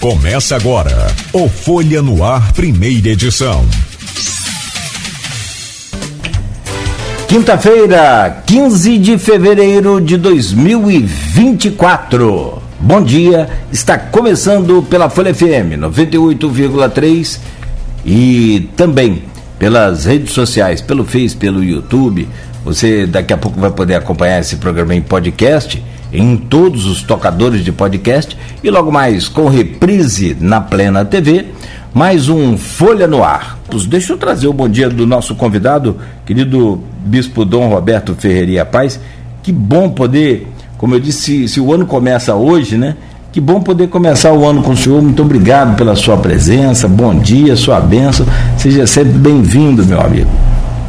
Começa agora o Folha no Ar, primeira edição. Quinta-feira, 15 de fevereiro de 2024. Bom dia, está começando pela Folha FM 98,3 e também pelas redes sociais, pelo Face, pelo YouTube. Você daqui a pouco vai poder acompanhar esse programa em podcast em todos os tocadores de podcast e logo mais com reprise na Plena TV, mais um Folha no Ar. Deixa eu trazer o bom dia do nosso convidado, querido Bispo Dom Roberto Ferreira Paz. Que bom poder, como eu disse, se, se o ano começa hoje, né? Que bom poder começar o ano com o senhor. Muito obrigado pela sua presença. Bom dia, sua bênção. Seja sempre bem-vindo, meu amigo.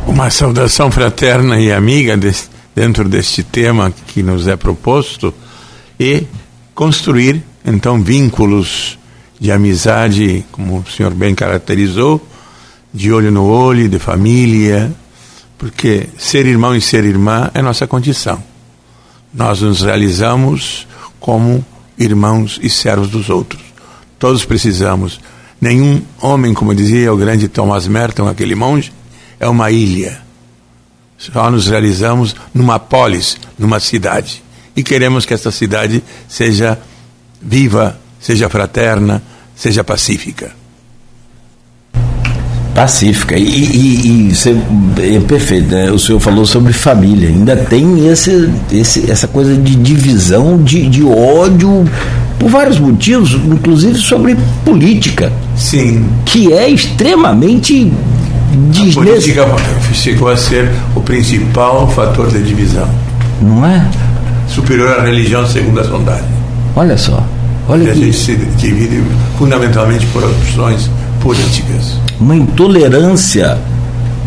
Uma saudação fraterna e amiga desse dentro deste tema que nos é proposto e construir então vínculos de amizade, como o senhor bem caracterizou, de olho no olho, de família, porque ser irmão e ser irmã é nossa condição. Nós nos realizamos como irmãos e servos dos outros. Todos precisamos. Nenhum homem, como dizia o grande Thomas Merton, aquele monge, é uma ilha só nos realizamos numa polis, numa cidade. E queremos que essa cidade seja viva, seja fraterna, seja pacífica. Pacífica. E, e, e é perfeito, né? O senhor falou sobre família. Ainda tem esse, esse, essa coisa de divisão, de, de ódio, por vários motivos, inclusive sobre política. Sim. Que é extremamente a política chegou a ser o principal fator de divisão. Não é? Superior à religião, segundo a sondagem. Olha só. Olha a gente se divide fundamentalmente por opções políticas. Uma intolerância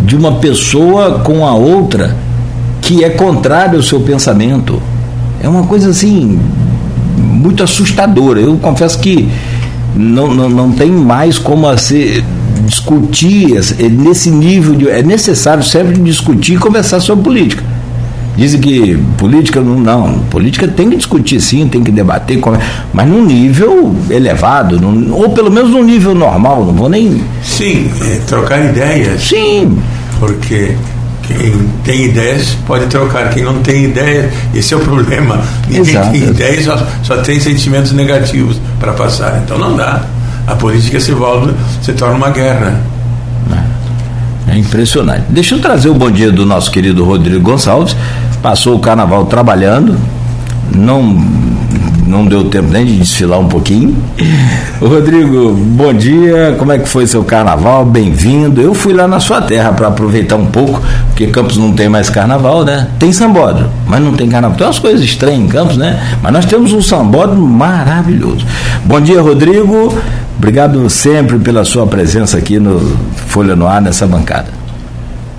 de uma pessoa com a outra que é contrária ao seu pensamento. É uma coisa assim muito assustadora. Eu confesso que não, não, não tem mais como ser discutir é nesse nível de, é necessário sempre discutir e conversar sobre política. Dizem que política não, não, política tem que discutir sim, tem que debater, mas num nível elevado, num, ou pelo menos num nível normal, não vou nem. Sim, é, trocar ideias. Sim. Porque quem tem ideias pode trocar, quem não tem ideias, esse é o problema. Ninguém tem ideias, só, só tem sentimentos negativos para passar, então não dá a política se volta, se torna uma guerra. É impressionante. Deixa eu trazer o bom dia do nosso querido Rodrigo Gonçalves. Passou o carnaval trabalhando, não não deu tempo nem de desfilar um pouquinho. Rodrigo, bom dia. Como é que foi seu carnaval? Bem-vindo. Eu fui lá na sua terra para aproveitar um pouco, porque Campos não tem mais carnaval, né? Tem sambódromo, mas não tem carnaval. Tem umas coisas estranhas em Campos, né? Mas nós temos um sambódromo maravilhoso. Bom dia, Rodrigo. Obrigado sempre pela sua presença aqui no Folha no Ar, nessa bancada.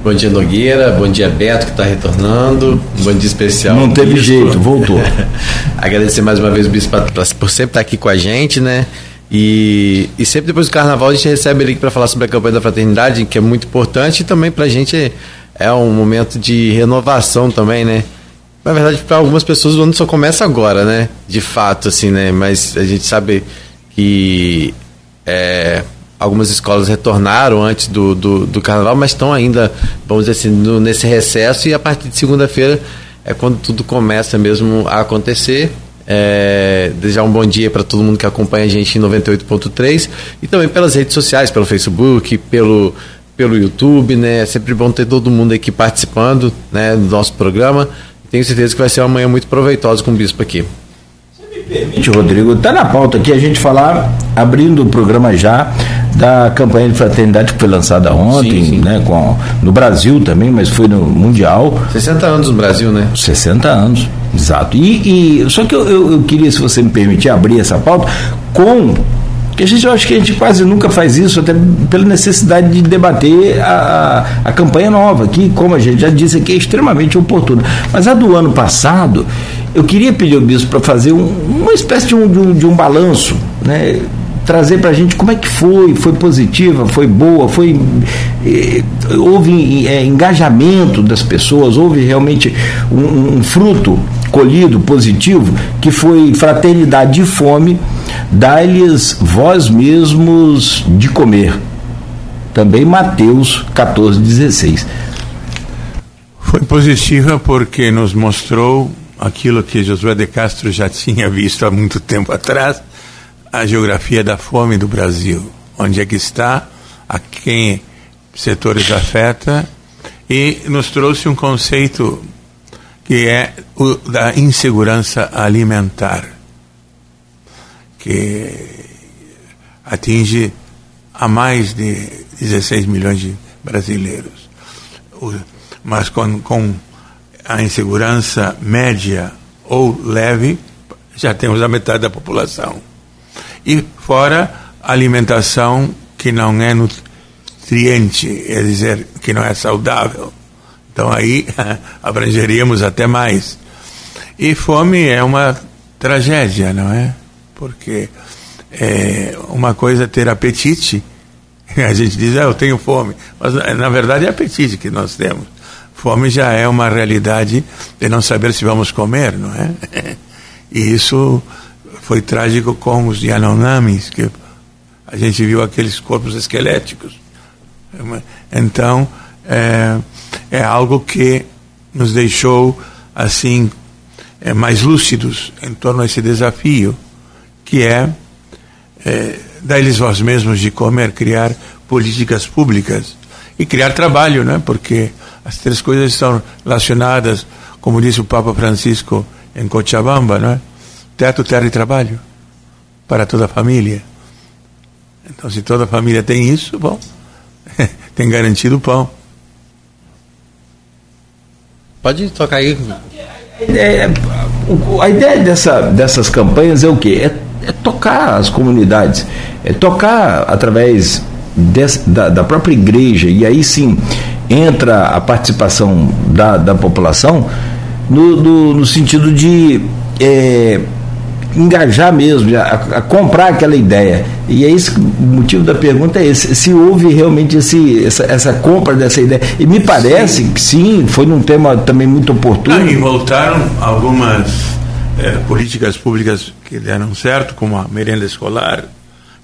Bom dia, Nogueira. Bom dia, Beto, que está retornando. Bom dia especial. Não teve bispo. jeito, voltou. Agradecer mais uma vez o Bispo por sempre estar aqui com a gente, né? E, e sempre depois do carnaval a gente recebe ele para falar sobre a campanha da fraternidade, que é muito importante, e também para a gente é, é um momento de renovação também, né? Na verdade, para algumas pessoas o ano só começa agora, né? De fato, assim, né? Mas a gente sabe que é, algumas escolas retornaram antes do, do, do, carnaval, mas estão ainda, vamos dizer assim, no, nesse recesso e a partir de segunda-feira é quando tudo começa mesmo a acontecer. É, desejar um bom dia para todo mundo que acompanha a gente em 98.3 e também pelas redes sociais, pelo Facebook, pelo, pelo YouTube, né? É sempre bom ter todo mundo aqui participando né, do nosso programa. Tenho certeza que vai ser uma manhã muito proveitosa com o Bispo aqui. Permite, Rodrigo, está na pauta aqui a gente falar, abrindo o programa já, da campanha de fraternidade que foi lançada ontem, sim, sim. né, com, no Brasil também, mas foi no Mundial. 60 anos no Brasil, né? 60 anos, exato. E, e só que eu, eu, eu queria, se você me permitir, abrir essa pauta com que a gente, eu acho que a gente quase nunca faz isso, até pela necessidade de debater a, a, a campanha nova, que, como a gente já disse aqui, é extremamente oportuna. Mas a do ano passado, eu queria pedir ao bispo para fazer um, uma espécie de um, de um, de um balanço, né? trazer para a gente como é que foi, foi positiva, foi boa, foi eh, houve eh, engajamento das pessoas, houve realmente um, um fruto colhido positivo que foi fraternidade de fome dai-lhes vós mesmos de comer. Também Mateus 14, 16. Foi positiva porque nos mostrou aquilo que Josué de Castro já tinha visto há muito tempo atrás, a geografia da fome do Brasil. Onde é que está, a quem setores afeta, e nos trouxe um conceito que é o da insegurança alimentar, que atinge a mais de 16 milhões de brasileiros. Mas com, com a insegurança média ou leve, já temos a metade da população. E fora alimentação que não é nutriente, é dizer, que não é saudável. Então aí abrangeríamos até mais. E fome é uma tragédia, não é? Porque é uma coisa é ter apetite, a gente diz, ah, eu tenho fome, mas na verdade é apetite que nós temos. Fome já é uma realidade de não saber se vamos comer, não é? E isso foi trágico com os Yanomamis, que a gente viu aqueles corpos esqueléticos. Então, é, é algo que nos deixou, assim, é, mais lúcidos em torno a esse desafio, que é, é dar-lhes vós mesmos de comer, criar políticas públicas e criar trabalho, né? porque as três coisas estão relacionadas, como disse o Papa Francisco em Cochabamba, não é? Teto, terra e trabalho para toda a família. Então, se toda a família tem isso, bom, tem garantido o pão. Pode tocar aí. É, a ideia dessa, dessas campanhas é o quê? É, é tocar as comunidades, é tocar através dessa, da, da própria igreja, e aí sim entra a participação da, da população no, no, no sentido de é, engajar mesmo, a, a, comprar aquela ideia. E é isso, o motivo da pergunta é esse, se houve realmente esse, essa, essa compra dessa ideia. E me parece sim. que sim, foi num tema também muito oportuno. Ah, e voltaram algumas é, políticas públicas que deram certo, como a merenda escolar,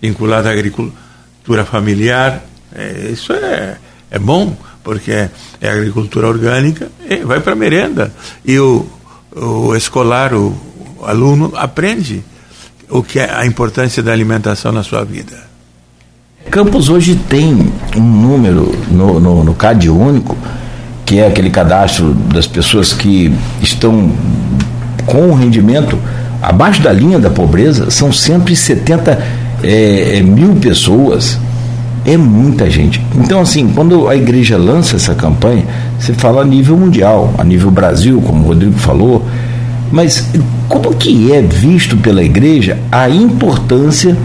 vinculada à agricultura familiar. É, isso é, é bom porque é, agricultura orgânica, vai para a merenda. E o, o escolar, o, o, aluno, aprende o que é a importância da alimentação na sua vida. Campos hoje tem um número no, no, no CAD único, que é aquele cadastro das pessoas que estão com o rendimento abaixo da linha da pobreza, são 170 é, é, mil pessoas é muita gente. Então, assim, quando a igreja lança essa campanha, você fala a nível mundial, a nível Brasil, como o Rodrigo falou, mas como que é visto pela igreja a importância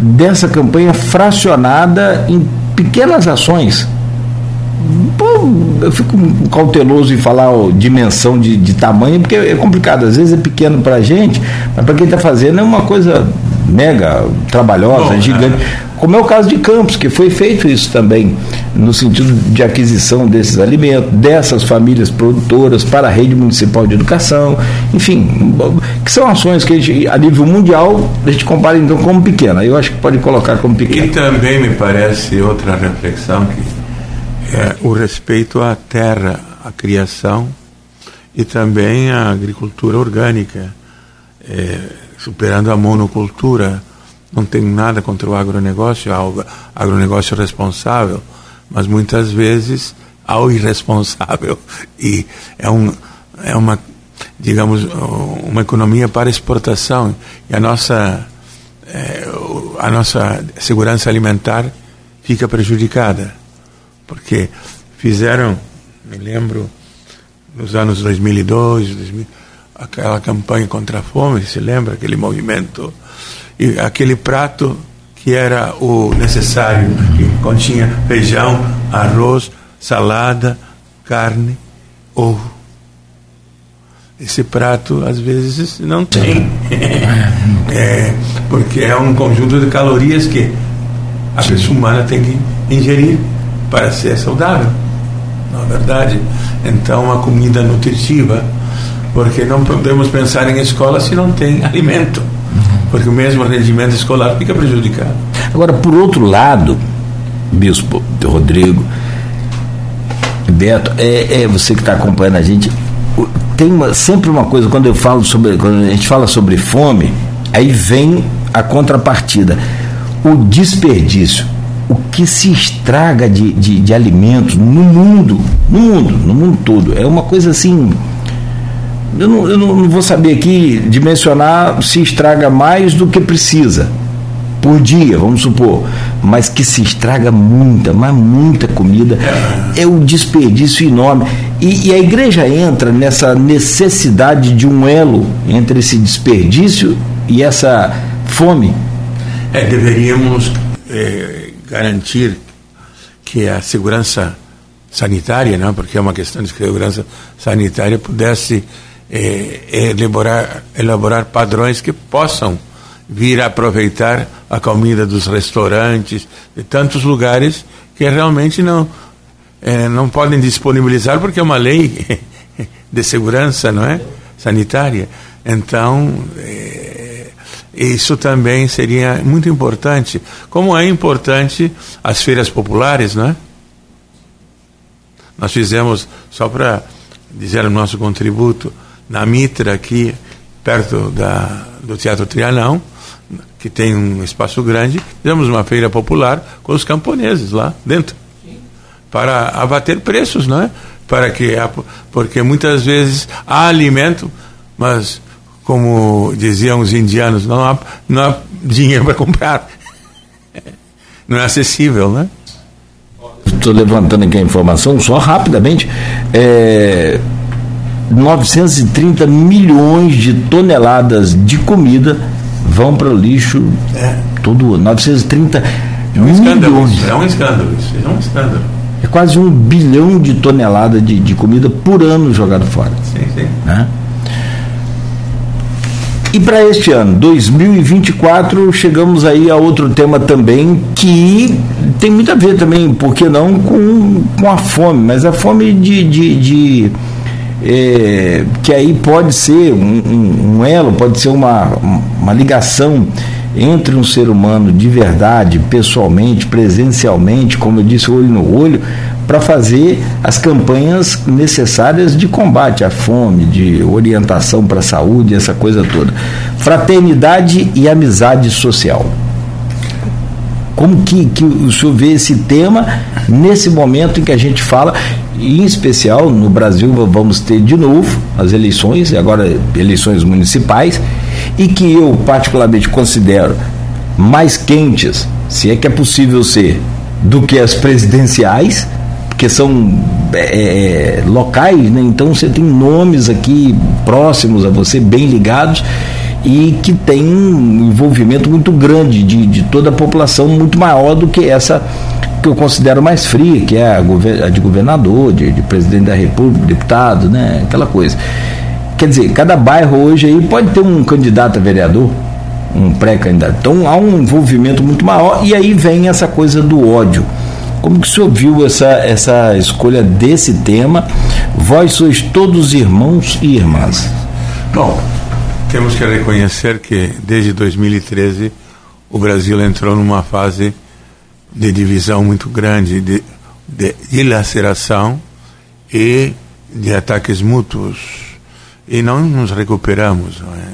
dessa campanha fracionada em pequenas ações? Pô, eu fico cauteloso em falar ó, dimensão de, de tamanho, porque é complicado. Às vezes é pequeno para a gente, mas para quem está fazendo é uma coisa mega trabalhosa, Bom, gigante. É como é o caso de Campos, que foi feito isso também, no sentido de aquisição desses alimentos, dessas famílias produtoras para a rede municipal de educação, enfim, que são ações que a, gente, a nível mundial a gente compara então como pequena. Eu acho que pode colocar como pequena. E também me parece outra reflexão que é o respeito à terra, à criação e também à agricultura orgânica, é, superando a monocultura não tenho nada contra o agronegócio, o agronegócio responsável, mas muitas vezes ao irresponsável. E é, um, é uma, digamos, uma economia para exportação. E a nossa, é, a nossa segurança alimentar fica prejudicada. Porque fizeram, me lembro, nos anos 2002, 2000, aquela campanha contra a fome, se lembra aquele movimento? E aquele prato que era o necessário, que continha feijão, arroz, salada, carne, ovo. Esse prato às vezes não tem, é, porque é um conjunto de calorias que a pessoa humana tem que ingerir para ser saudável, não é verdade? Então, uma comida nutritiva, porque não podemos pensar em escola se não tem alimento. Porque o mesmo rendimento escolar fica prejudicado. Agora, por outro lado, Bispo Rodrigo, Beto, é, é você que está acompanhando a gente, tem uma, sempre uma coisa, quando eu falo sobre, quando a gente fala sobre fome, aí vem a contrapartida. O desperdício, o que se estraga de, de, de alimentos no mundo, no mundo, no mundo todo, é uma coisa assim eu não, eu não vou saber aqui dimensionar se estraga mais do que precisa por dia, vamos supor, mas que se estraga muita, mas muita comida, é um desperdício enorme. E, e, a igreja entra nessa necessidade de um elo entre esse desperdício e essa fome. É, deveríamos é, garantir que a segurança sanitária, não, porque é uma questão de segurança sanitária, pudesse é, elaborar, elaborar padrões que possam vir a aproveitar a comida dos restaurantes, de tantos lugares que realmente não, é, não podem disponibilizar porque é uma lei de segurança, não é? Sanitária. Então, é, isso também seria muito importante. Como é importante as feiras populares, não é? Nós fizemos, só para dizer o nosso contributo, na Mitra, aqui perto da, do Teatro Trianão, que tem um espaço grande, fizemos uma feira popular com os camponeses lá dentro, para abater preços, não é? Para que, porque muitas vezes há alimento, mas como diziam os indianos, não há, não há dinheiro para comprar. Não é acessível, né? Estou levantando aqui a informação, só rapidamente. É, 930 milhões de toneladas de comida vão para o lixo é. todo ano. 930 é um milhões. Isso, é um escândalo isso. É um escândalo. É quase um bilhão de toneladas de, de comida por ano jogado fora. Sim, sim. Né? E para este ano, 2024, chegamos aí a outro tema também que tem muito a ver também, por que não, com, com a fome, mas a fome de, de, de é, que aí pode ser um, um, elo, pode ser uma, uma ligação entre um ser humano de verdade, pessoalmente, presencialmente, como eu disse, olho no olho, para fazer as campanhas necessárias de combate à fome, de orientação para a saúde, essa coisa toda. Fraternidade e amizade social. Como que, que o senhor vê esse tema nesse momento em que a gente fala, em especial no Brasil vamos ter de novo as eleições, agora eleições municipais, e que eu particularmente considero mais quentes, se é que é possível ser, do que as presidenciais, porque são é, é locais, né? então você tem nomes aqui próximos a você, bem ligados, e que tem um envolvimento muito grande de, de toda a população, muito maior do que essa que eu considero mais fria, que é a, de governador, de, de, presidente da república, deputado, né? aquela coisa. Quer dizer, cada bairro hoje aí pode ter um candidato a vereador, um pré-candidato. Então há um envolvimento muito maior e aí vem essa coisa do ódio. Como que o senhor viu essa, essa escolha desse tema? Vós sois todos irmãos e irmãs. Bom, temos que reconhecer que desde 2013 o Brasil entrou numa fase de divisão muito grande, de, de dilaceração e de ataques mútuos. E não nos recuperamos. Não é?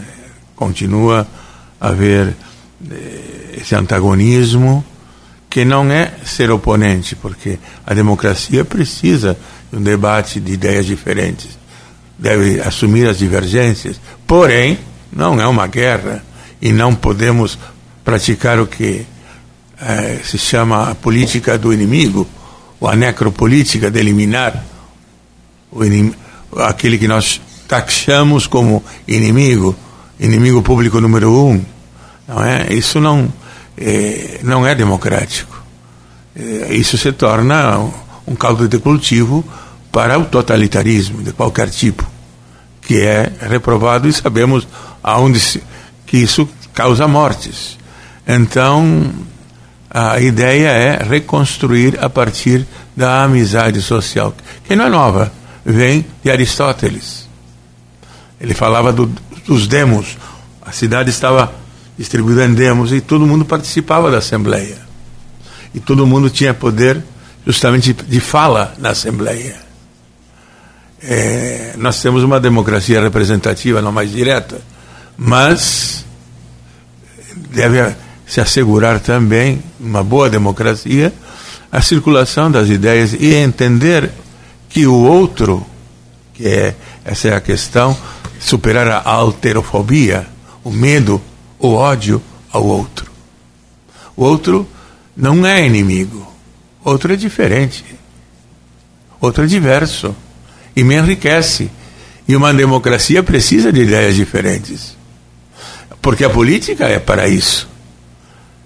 Continua a haver eh, esse antagonismo que não é ser oponente, porque a democracia precisa de um debate de ideias diferentes deve assumir as divergências, porém, não é uma guerra e não podemos praticar o que é, se chama a política do inimigo, ou a necropolítica de eliminar inim, aquele que nós taxamos como inimigo, inimigo público número um. Não é? Isso não é, não é democrático. É, isso se torna um caldo de cultivo para o totalitarismo de qualquer tipo que é reprovado e sabemos aonde se, que isso causa mortes. Então, a ideia é reconstruir a partir da amizade social, que não é nova, vem de Aristóteles. Ele falava do, dos demos. A cidade estava distribuído em demos e todo mundo participava da Assembleia. E todo mundo tinha poder justamente de fala na Assembleia. É, nós temos uma democracia representativa, não mais direta, mas deve se assegurar também uma boa democracia a circulação das ideias e entender que o outro, que é essa é a questão, superar a alterofobia, o medo, o ódio ao outro. O outro não é inimigo, outro é diferente, outro é diverso e me enriquece. E uma democracia precisa de ideias diferentes. Porque a política é para isso.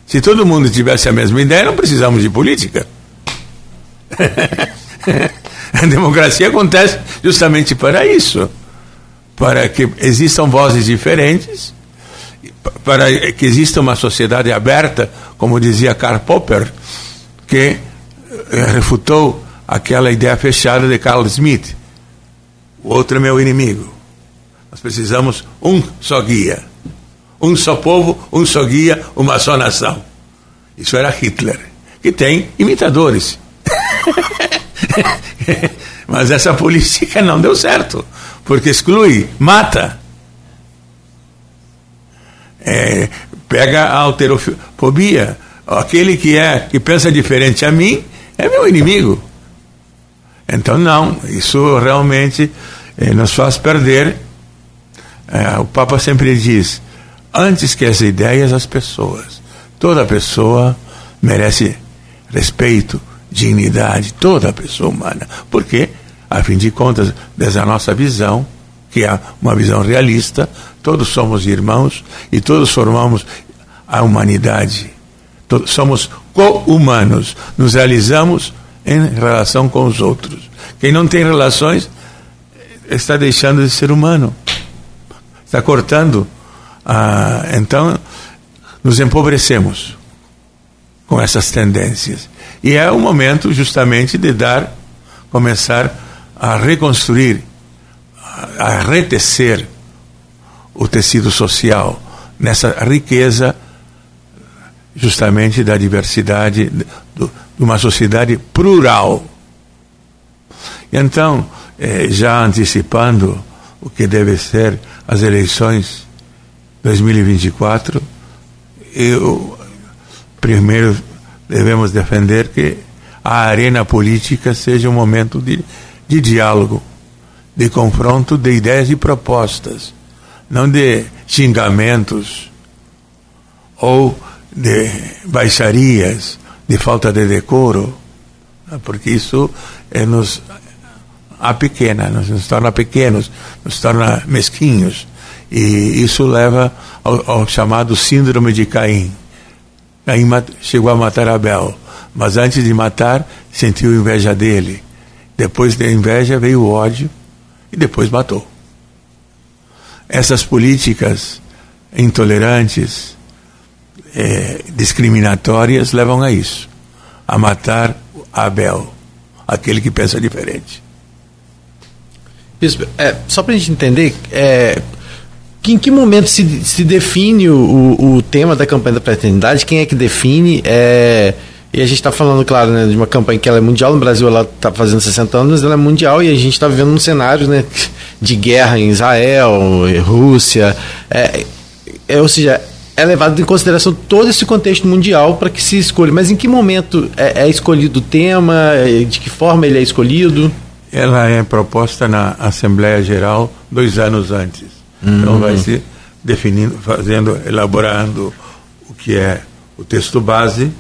Se todo mundo tivesse a mesma ideia, não precisamos de política. a democracia acontece justamente para isso para que existam vozes diferentes, para que exista uma sociedade aberta, como dizia Karl Popper, que eh, refutou aquela ideia fechada de Carl Smith. O outro é meu inimigo. Nós precisamos um só guia. Um só povo, um só guia, uma só nação. Isso era Hitler, que tem imitadores. Mas essa política não deu certo, porque exclui, mata. É, pega a alterofobia. Aquele que é que pensa diferente a mim é meu inimigo. Então não, isso realmente eh, nos faz perder. Eh, o Papa sempre diz: antes que as ideias, as pessoas. Toda pessoa merece respeito, dignidade, toda pessoa humana. Porque, a fim de contas, dessa nossa visão, que é uma visão realista, todos somos irmãos e todos formamos a humanidade. Todos somos co-humanos, nos realizamos em relação com os outros. Quem não tem relações está deixando de ser humano, está cortando. Ah, então, nos empobrecemos com essas tendências. E é o momento justamente de dar, começar a reconstruir, a retecer o tecido social nessa riqueza justamente da diversidade de uma sociedade plural. Então, eh, já antecipando o que deve ser as eleições 2024, eu primeiro devemos defender que a arena política seja um momento de, de diálogo, de confronto de ideias e propostas, não de xingamentos ou de baixarias, de falta de decoro, né? porque isso é, nos pequena, nos, nos torna pequenos, nos torna mesquinhos, e isso leva ao, ao chamado síndrome de Caim Caim chegou a matar Abel, mas antes de matar, sentiu inveja dele. Depois da inveja veio o ódio e depois matou. Essas políticas intolerantes, é, discriminatórias, levam a isso a matar Abel, aquele que pensa diferente. Bispo, é, só para a gente entender, é, que, em que momento se, se define o, o, tema da campanha da fraternidade? Quem é que define? É, e a gente está falando, claro, né, de uma campanha que ela é mundial. No Brasil ela está fazendo 60 anos, mas ela é mundial e a gente está vivendo um cenário né, de guerra em Israel, Rússia. É, é, ou seja, é levado em consideração todo esse contexto mundial para que se escolha. Mas em que momento é, é escolhido o tema? De que forma ele é escolhido? Ela é proposta na Assembleia Geral dois anos antes. Uhum. Então vai se definindo, fazendo, elaborando o que é o texto base,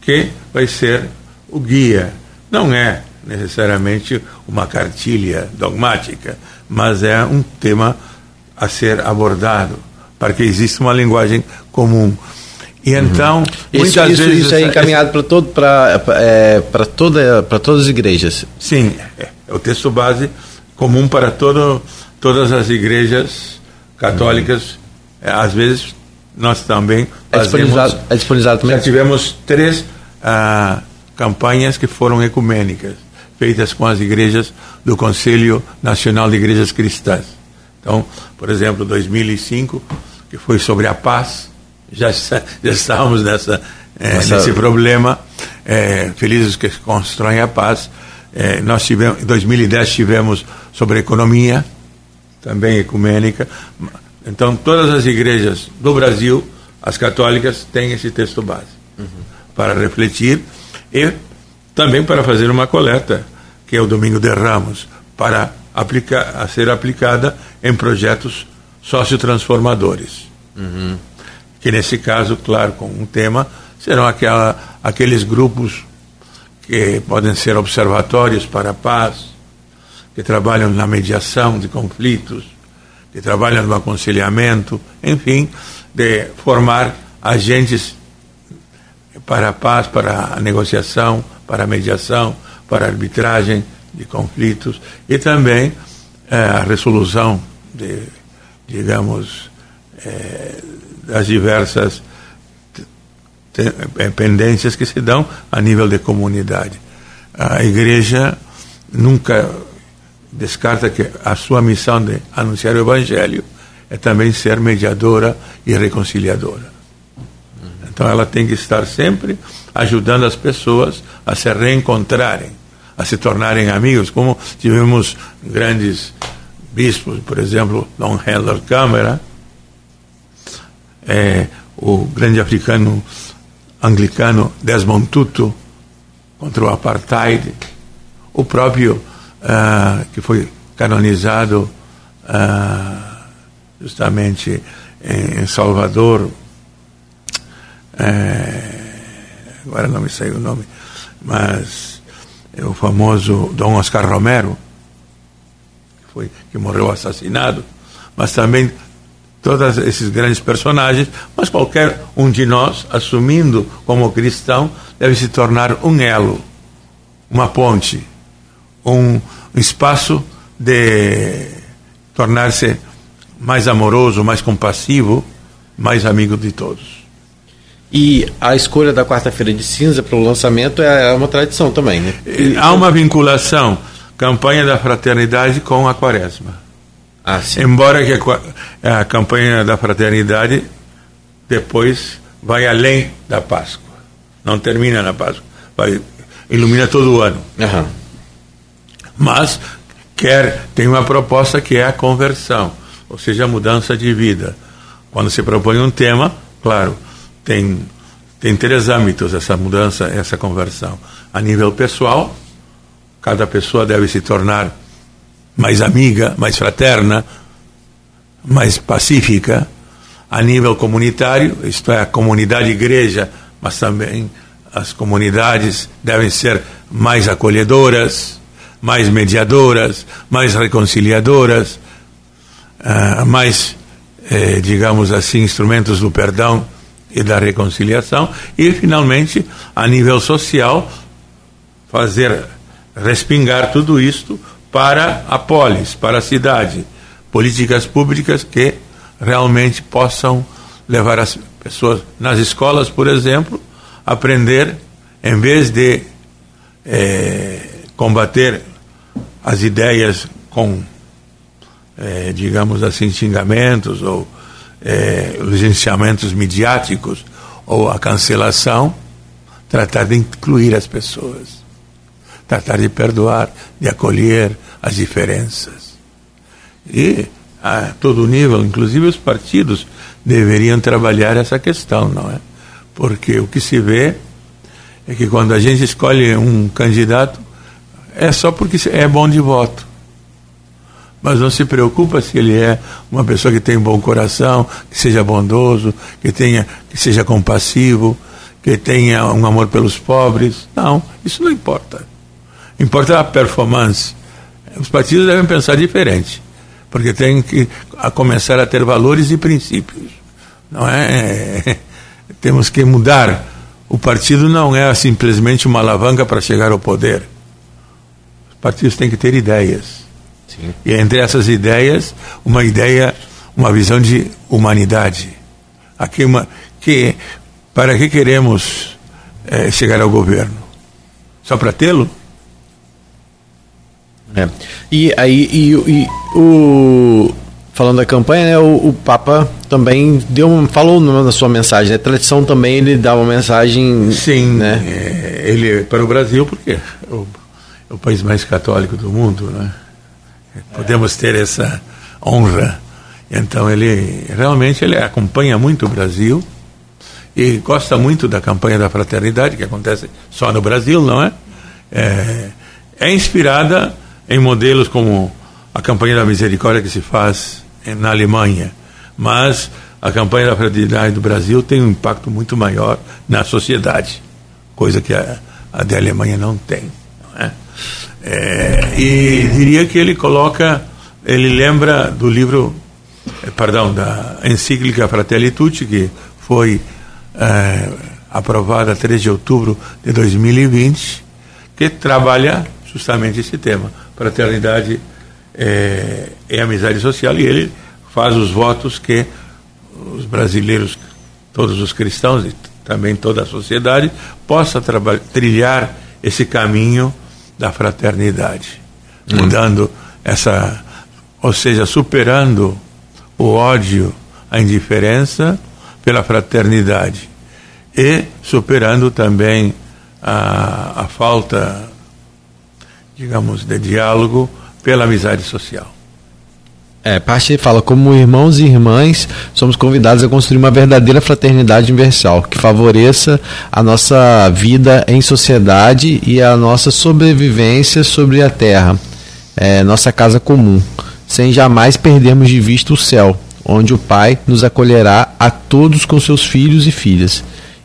que vai ser o guia. Não é necessariamente uma cartilha dogmática, mas é um tema a ser abordado, para que exista uma linguagem comum. E uhum. então, uhum. muitas isso, vezes isso é encaminhado para todo para é, para toda para todas as igrejas. Sim, é, é o texto base comum para todo, todas as igrejas católicas, é, às vezes nós também é disponibilizado, é disponibilizado também? Já tivemos três ah, campanhas que foram ecumênicas, feitas com as igrejas do Conselho Nacional de Igrejas Cristãs. Então, por exemplo, 2005, que foi sobre a paz, já, já estávamos nessa, é, nesse problema. É, felizes que constroem a paz. É, nós tivemos, em 2010 tivemos sobre economia, também ecumênica. Então, todas as igrejas do Brasil, as católicas, têm esse texto base uhum. para refletir e também para fazer uma coleta, que é o Domingo de Ramos, para aplicar, a ser aplicada em projetos sociotransformadores. Uhum. Que nesse caso, claro, com um tema, serão aquela, aqueles grupos que podem ser observatórios para a paz, que trabalham na mediação de conflitos, que trabalham no aconselhamento, enfim, de formar agentes para a paz, para a negociação, para a mediação, para a arbitragem de conflitos e também é, a resolução de, digamos, é, das diversas eh, pendências que se dão a nível de comunidade. A igreja nunca descarta que a sua missão de anunciar o evangelho é também ser mediadora e reconciliadora. Então ela tem que estar sempre ajudando as pessoas a se reencontrarem, a se tornarem amigos, como tivemos grandes bispos, por exemplo, Dom Heller Câmara, é, o grande africano anglicano Desmond Tutu contra o apartheid, o próprio uh, que foi canonizado uh, justamente em, Salvador, é, agora não me saiu o nome, mas é o famoso Dom Oscar Romero, que, foi, que morreu assassinado, mas também todos esses grandes personagens, mas qualquer um de nós, assumindo como cristão, deve se tornar um elo, uma ponte, um espaço de tornar-se mais amoroso, mais compassivo, mais amigo de todos. E a escolha da quarta-feira de cinza para o lançamento é uma tradição também, né? Há uma vinculação, campanha da fraternidade com a quaresma. Ah, Embora que a, a, campanha da fraternidade depois vai além da Páscoa. Não termina na Páscoa. Vai, ilumina todo o ano. Uhum. Mas quer, tem uma proposta que é a conversão, ou seja, a mudança de vida. Quando se propõe um tema, claro, tem, tem três âmbitos essa mudança, essa conversão. A nível pessoal, cada pessoa deve se tornar mais amiga, mais fraterna, mais pacífica, a nível comunitário, isto é, a comunidade igreja, mas também as comunidades devem ser mais acolhedoras, mais mediadoras, mais reconciliadoras, uh, mais, eh, digamos assim, instrumentos do perdão e da reconciliação, e finalmente, a nível social, fazer respingar tudo isto para a polis, para a cidade. Políticas públicas que realmente possam levar as pessoas nas escolas, por exemplo, aprender, em vez de é, combater as ideias com, é, digamos assim, xingamentos ou é, licenciamentos midiáticos ou a cancelação, tratar de incluir as pessoas tratar de perdoar, de acolher as diferenças. E a todo nível, inclusive os partidos, deveriam trabalhar essa questão, não é? Porque o que se vê é que quando a gente escolhe um candidato, é só porque é bom de voto. Mas não se preocupa se ele é uma pessoa que tem um bom coração, que seja bondoso, que tenha, que seja compassivo, que tenha um amor pelos pobres. Não, isso não importa. Importa a performance. Os partidos devem pensar diferente, porque tem que a começar a ter valores e princípios. Não é, temos que mudar. O partido não é simplesmente uma alavanca para chegar ao poder. Os partidos têm que ter ideias. Sim. E entre essas ideias, uma ideia, uma visão de humanidade. Aqui uma que para que queremos é, chegar ao governo? Só para tê-lo? É. E aí e, e, o falando da campanha, né, o, o, Papa também deu, falou na sua mensagem, né, tradição também ele dá uma mensagem. Sim, né? É, ele para o Brasil porque o, o país mais católico do mundo, né? Podemos ter essa honra. Então ele realmente ele acompanha muito o Brasil e gosta muito da campanha da fraternidade que acontece só no Brasil, não é? É, é inspirada em modelos como a campanha da misericórdia que se faz na Alemanha, mas a campanha da fraternidade do Brasil tem um impacto muito maior na sociedade, coisa que a, a da Alemanha não tem. Não é? É, e diria que ele coloca, ele lembra do livro, eh, perdão, da encíclica Fratelli Tutti, que foi é, aprovada 3 de outubro de 2020, que trabalha justamente esse tema, fraternidade é, é amizade social, e ele faz os votos que os brasileiros, todos os cristãos e também toda a sociedade, possa trilhar esse caminho da fraternidade, hum. mudando essa, ou seja, superando o ódio, a indiferença pela fraternidade e superando também a, a falta, digamos, de diálogo pela amizade social. É, parte fala, como irmãos e irmãs, somos convidados a construir uma verdadeira fraternidade universal, que favoreça a nossa vida em sociedade e a nossa sobrevivência sobre a terra, é, nossa casa comum, sem jamais perdermos de vista o céu, onde o Pai nos acolherá a todos com seus filhos e filhas.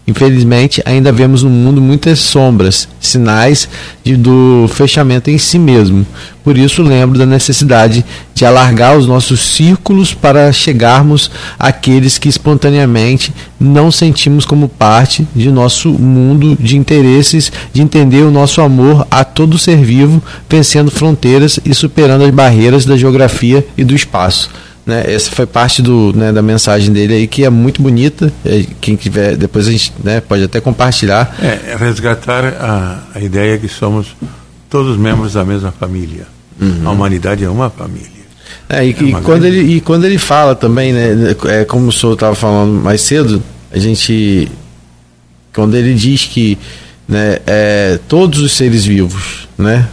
Infelizmente, ainda vemos no mundo muitas sombras, sinais de, do fechamento em si mesmo. Por isso, lembro da necessidade de alargar os nossos círculos para chegarmos àqueles que espontaneamente não sentimos como parte de nosso mundo de interesses, de entender o nosso amor a todo ser vivo, vencendo fronteiras e superando as barreiras da geografia e do espaço. Né? Essa foi parte do, né, da mensagem dele aí, que é muito bonita. É, quem tiver, depois a gente né, pode até compartilhar. É, é, resgatar a, a ideia que somos todos membros da mesma família. Uhum. A humanidade é uma família. É, e, é e quando ele, e quando ele fala também, né, é, como o senhor estava falando mais cedo, a gente. Quando ele diz que né, é, todos os seres vivos, né,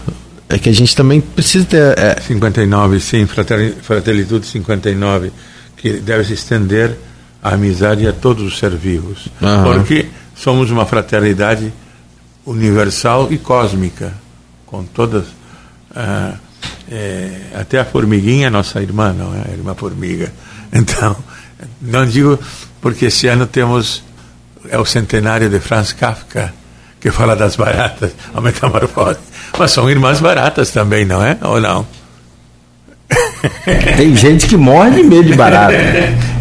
é que a gente também precisa ter. É... 59, sim, Fraternitude 59, que deve se estender a amizade a todos os seres vivos. Uhum. Porque somos uma fraternidade universal e cósmica, com todas. Uh, é, até a formiguinha é nossa irmã, não é? A irmã formiga. Então, não digo porque esse ano temos. É o centenário de Franz Kafka que fala das baratas, a metamorfose. Mas são irmãs baratas também, não é? Ou não? Tem gente que morre de medo de barata.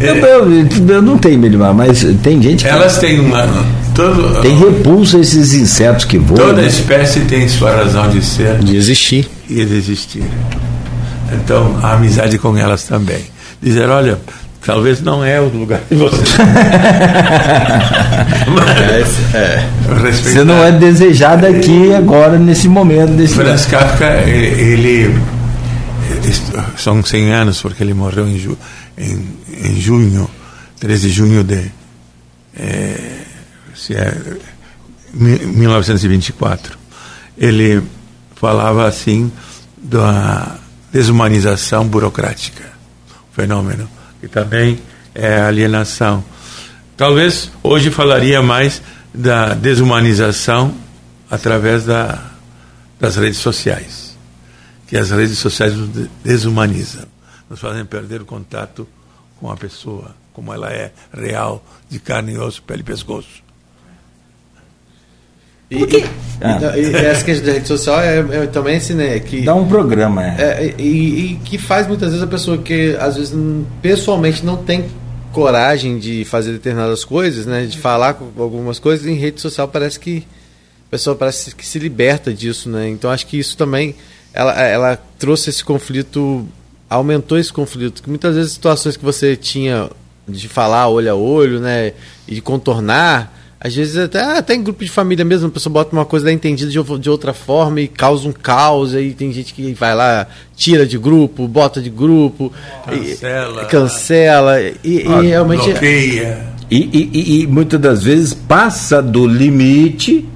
Eu, eu, eu, não tenho medo de barata, mas tem gente que. Elas têm uma. Todo, tem repulso a esses insetos que voam. Toda né? espécie tem sua razão de ser. De existir. E de existir. Então, a amizade com elas também. Dizer, olha, Talvez não é o lugar de você. Mas, é, você não é desejado aqui agora, nesse momento. Desse Franz Kafka, ele, ele, São 100 anos, porque ele morreu em, ju, em, em junho, 13 de junho de. É, se é, 1924. Ele falava assim da desumanização burocrática, fenômeno que também é alienação. Talvez hoje falaria mais da desumanização através da, das redes sociais, que as redes sociais nos desumanizam, nos fazem perder o contato com a pessoa, como ela é real, de carne e osso, pele e pescoço. E, e, ah. e, essa questão da rede social é, é, também assim, né? Que, Dá um programa, é. é e, e, que faz muitas vezes a pessoa que às vezes pessoalmente não tem coragem de fazer determinadas coisas, né? De falar com algumas coisas, em rede social parece que a pessoa parece que se liberta disso, né? Então acho que isso também ela, ela trouxe esse conflito, aumentou esse conflito, que muitas vezes situações que você tinha de falar olho a olho, né? E de contornar às vezes até, até em grupo de família mesmo, a pessoa bota uma coisa da entendida de, de outra forma e causa um caos, aí tem gente que vai lá, tira de grupo, bota de grupo, cancela, e, cancela e, ah, e realmente bloqueia. E, e, e, muitas das vezes passa do limite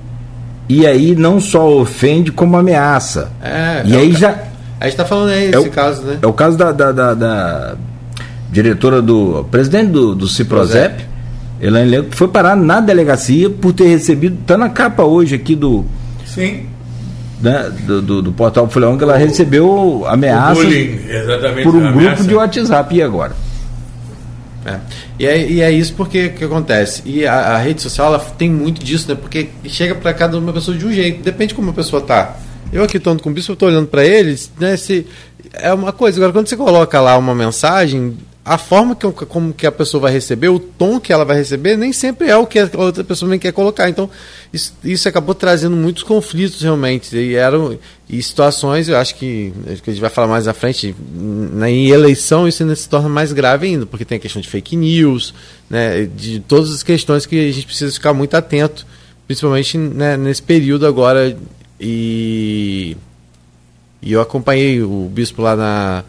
e aí não só ofende como ameaça. É, e é aí o, já. A gente está falando aí desse é caso, né? É o caso da, da, da, da diretora do. presidente do, do Ciprozep, Elaine que foi parar na delegacia por ter recebido. Está na capa hoje aqui do. Sim. Né, do, do, do portal Folhão, que ela recebeu ameaças por um ameaça. grupo de WhatsApp. E agora? É. E, é, e é isso porque que acontece. E a, a, rede social ela tem muito disso, né? Porque chega para cada uma pessoa de um jeito. Depende de como a pessoa tá. Eu aqui estou com o bispo, eu estou olhando para eles, né? Se, é uma coisa. Agora, quando você coloca lá uma mensagem, a forma que, como que a pessoa vai receber, o tom que ela vai receber, nem sempre é o que a outra pessoa nem quer colocar. Então, isso, isso acabou trazendo muitos conflitos realmente. E eram e situações, eu acho que, que a gente vai falar mais à frente, na, em eleição isso ainda se torna mais grave ainda, porque tem a questão de fake news, né, de todas as questões que a gente precisa ficar muito atento, principalmente né, nesse período agora. E, e eu acompanhei o bispo lá na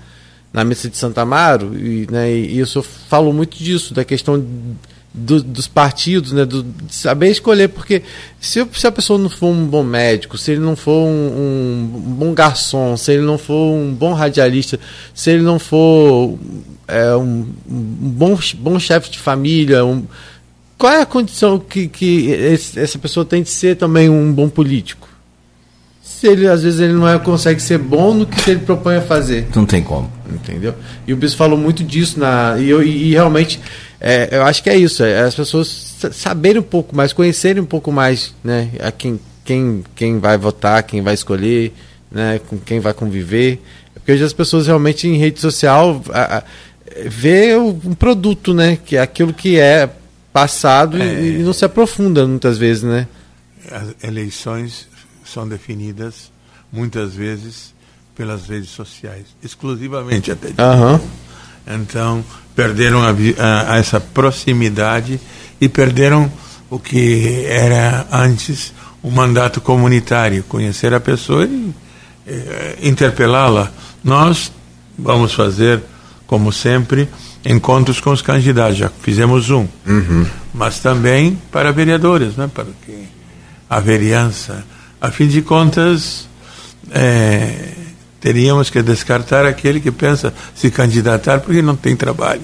na missa de Santa Amaro, e, né, e eu só falo muito disso, da questão do, dos partidos, né, do, de saber escolher, porque se, se, a pessoa não for um bom médico, se ele não for um, um, bom garçom, se ele não for um bom radialista, se ele não for é, um, um, bom, bom chefe de família, um, qual é a condição que, que esse, essa pessoa tem de ser também um bom político? se ele às vezes ele não é, consegue ser bom no que ele propõe a fazer. Não tem como. Entendeu? E o Bispo falou muito disso na e, eu, e realmente é, eu acho que é isso, é as pessoas saberem um pouco mais, conhecerem um pouco mais, né, a quem quem quem vai votar, quem vai escolher, né, com quem vai conviver, porque hoje as pessoas realmente em rede social a, a, vê um produto, né, que é aquilo que é passado é, e, e não se aprofunda muitas vezes, né? As eleições são definidas muitas vezes pelas redes sociais, exclusivamente até. Uhum. Então perderam a, a, a essa proximidade e perderam o que era antes o um mandato comunitário, conhecer a pessoa e eh, interpelá-la. Nós vamos fazer, como sempre, encontros com os candidatos. Já fizemos um, uhum. mas também para vereadores, né? Para que a vereança a fim de contas, é, teríamos que descartar aquele que pensa se candidatar porque não tem trabalho,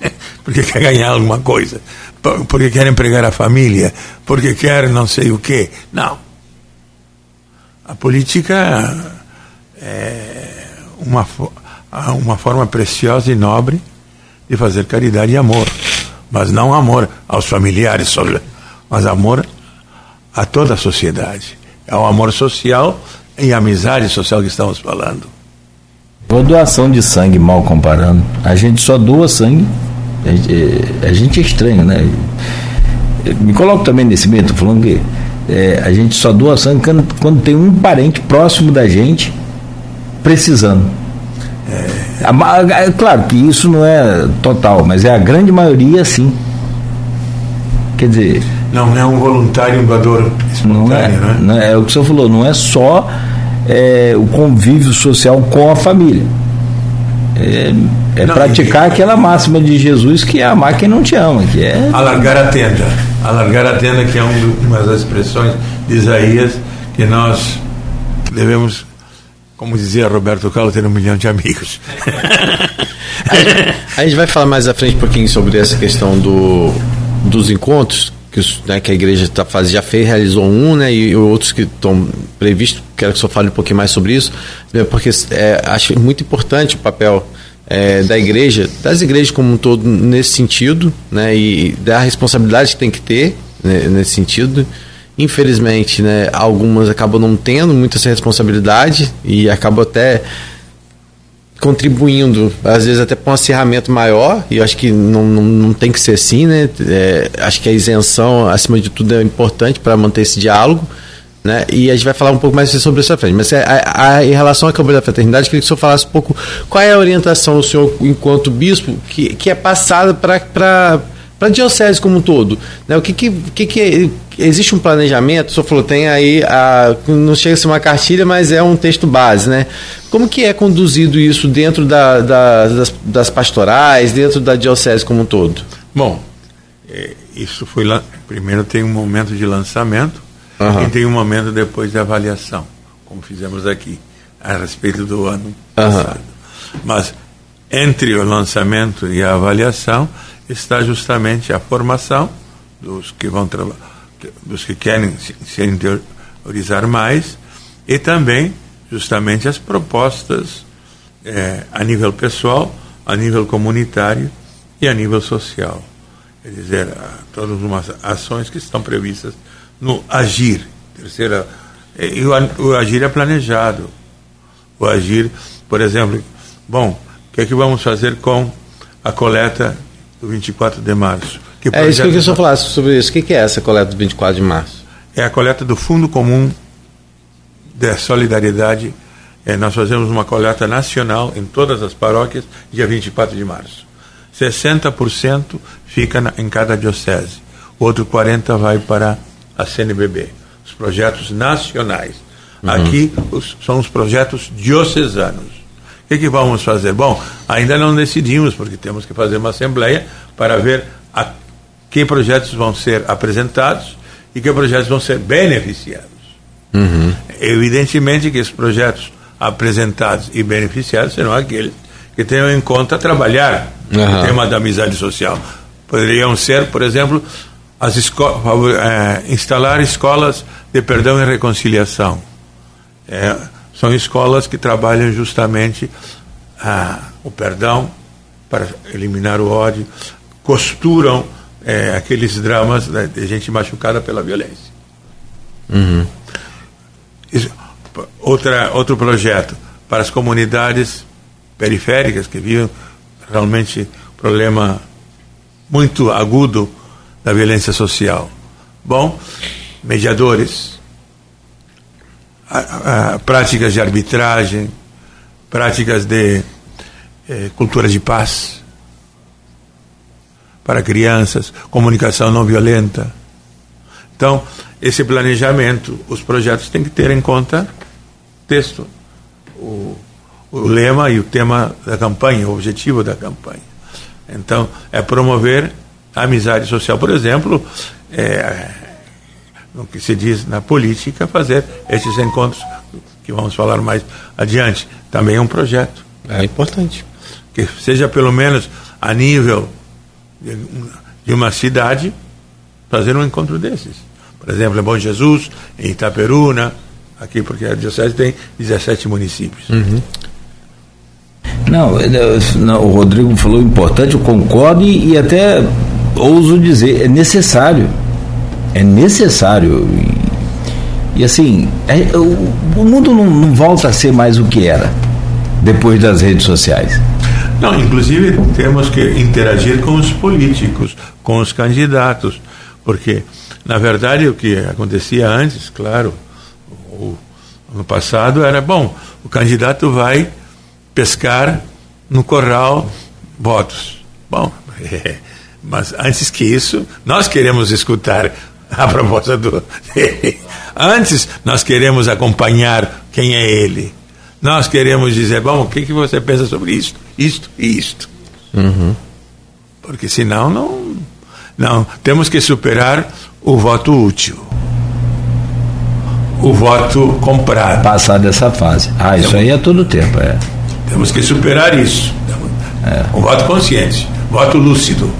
porque quer ganhar alguma coisa, porque quer empregar a família, porque quer não sei o quê. Não. A política é uma, uma forma preciosa e nobre de fazer caridade e amor, mas não amor aos familiares, mas amor a toda a sociedade. É o amor social e amizade social que estamos falando. Uma doação de sangue, mal comparando. A gente só doa sangue. A gente, gente é estranho, né? Me coloco também nesse meio, falando que é, a gente só doa sangue quando, quando, tem um parente próximo da gente precisando. É. é claro que isso não é total, mas é a grande maioria sim. Quer dizer, não é um voluntário, um doador não é, né? Não é, é o que o senhor falou, não é só é, o convívio social com a família. É, é não, praticar e, aquela máxima de Jesus que é amar quem não te ama, que é alargar a tenda, alargar a tenda que é um, uma das expressões de Isaías que nós devemos, como dizia Roberto Carlos, ter um milhão de amigos. a gente vai falar mais à frente um pouquinho sobre essa questão do, dos encontros que, né, que a igreja tá, faz, já fez, realizou um, né, e outros que estão previstos, quero que o senhor fale um pouquinho mais sobre isso, né, porque é, acho muito importante o papel é, da igreja, das igrejas como um todo nesse sentido, né, e da responsabilidade que tem que ter né, nesse sentido. Infelizmente, né, algumas acabam não tendo muita essa responsabilidade e acabam até contribuindo, às vezes até para um acirramento maior, e eu acho que não, não, não tem que ser assim, né? É, acho que a isenção, acima de tudo, é importante para manter esse diálogo. Né? E a gente vai falar um pouco mais sobre à frente. Mas é, a, a, em relação à Câmara da Fraternidade, queria que o senhor falasse um pouco qual é a orientação do senhor, enquanto bispo, que, que é passada para para a diocese como um todo. Né? O que que, que que, existe um planejamento? O senhor falou, tem aí, a, não chega a ser uma cartilha, mas é um texto base, né? Como que é conduzido isso dentro da, da, das, das, pastorais, dentro da diocese como um todo? Bom, é, isso foi lá, primeiro tem um momento de lançamento uhum. e tem um momento depois de avaliação, como fizemos aqui, a respeito do ano passado. Uhum. Mas entre o lançamento e a avaliação está justamente a formação dos que vão dos que querem se, interiorizar mais e também justamente as propostas é, a nível pessoal, a nível comunitário e a nível social. Quer dizer, todas umas ações que estão previstas no agir. Terceira, e o, o agir é planejado. O agir, por exemplo, bom, o que é que vamos fazer com a coleta do 24 de março. Que é isso que eu queria só falar sobre isso. O que é essa coleta do 24 de março? É a coleta do Fundo Comum de Solidariedade. É, nós fazemos uma coleta nacional em todas as paróquias, dia 24 de março. 60% fica na, em cada diocese. O outro 40% vai para a CNBB. Os projetos nacionais. Uhum. Aqui os, são os projetos diocesanos. O que, que vamos fazer? Bom, ainda não decidimos, porque temos que fazer uma assembleia para ver a que projetos vão ser apresentados e que projetos vão ser beneficiados. Uhum. Evidentemente que esses projetos apresentados e beneficiados serão aqueles que tenham em conta trabalhar uhum. o tema da amizade social. Poderiam ser, por exemplo, as esco é, instalar escolas de perdão e reconciliação. É, são escolas que trabalham justamente ah, o perdão para eliminar o ódio, costuram é, aqueles dramas né, de gente machucada pela violência. Uhum. Isso, outra, outro projeto para as comunidades periféricas que vivem realmente problema muito agudo da violência social. Bom, mediadores, a, a, práticas de arbitragem, práticas de eh, cultura de paz para crianças, comunicação não violenta. Então, esse planejamento, os projetos têm que ter em conta texto, o, o lema e o tema da campanha, o objetivo da campanha. Então, é promover a amizade social. Por exemplo, é, no que se diz na política, fazer esses encontros que vamos falar mais adiante. Também é um projeto. É importante. Que seja pelo menos a nível de, uma cidade, fazer um encontro desses. Por exemplo, em Bom Jesus, em Itaperuna, aqui, porque a Diocese tem 17 municípios. Uhum. Não, não, o Rodrigo falou importante, eu concordo e, e até ouso dizer, é necessário é necessário. E, e assim, é, o, o, mundo não, não volta a ser mais o que era depois das redes sociais. Não, inclusive temos que interagir com os políticos, com os candidatos, porque na verdade o que acontecia antes, claro, no passado era bom, o candidato vai pescar no corral votos. Bom, é, mas antes que isso, nós queremos escutar a proposta do. Antes, nós queremos acompanhar quem é ele. Nós queremos dizer, bom, o que, que você pensa sobre isto, isto e isto. Uhum. Porque senão não. Não, temos que superar o voto útil. O voto comprado. Passar dessa fase. Ah, isso temos, aí é todo tempo, é. Temos que superar isso. É. O voto consciente, voto lúcido.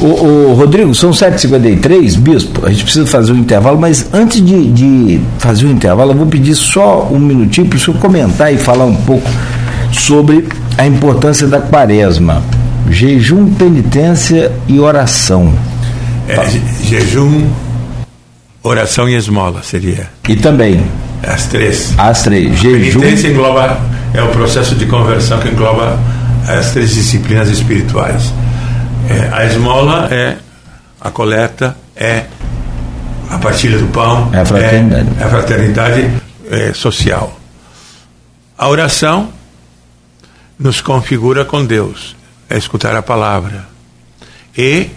O, o, Rodrigo, são 7h53, Bispo, a gente precisa fazer um intervalo, mas antes de, de fazer o um intervalo, eu vou pedir só um minutinho para o senhor comentar e falar um pouco sobre a importância da quaresma. Jejum, penitência e oração. É, jejum, oração e esmola seria. E também. As três. As três. Jejum. Penitência engloba, é o processo de conversão que engloba as três disciplinas espirituais é, a esmola é a coleta, é a partilha do pão, é a fraternidade, é a fraternidade é, social. A oração nos configura com Deus, é escutar a palavra. E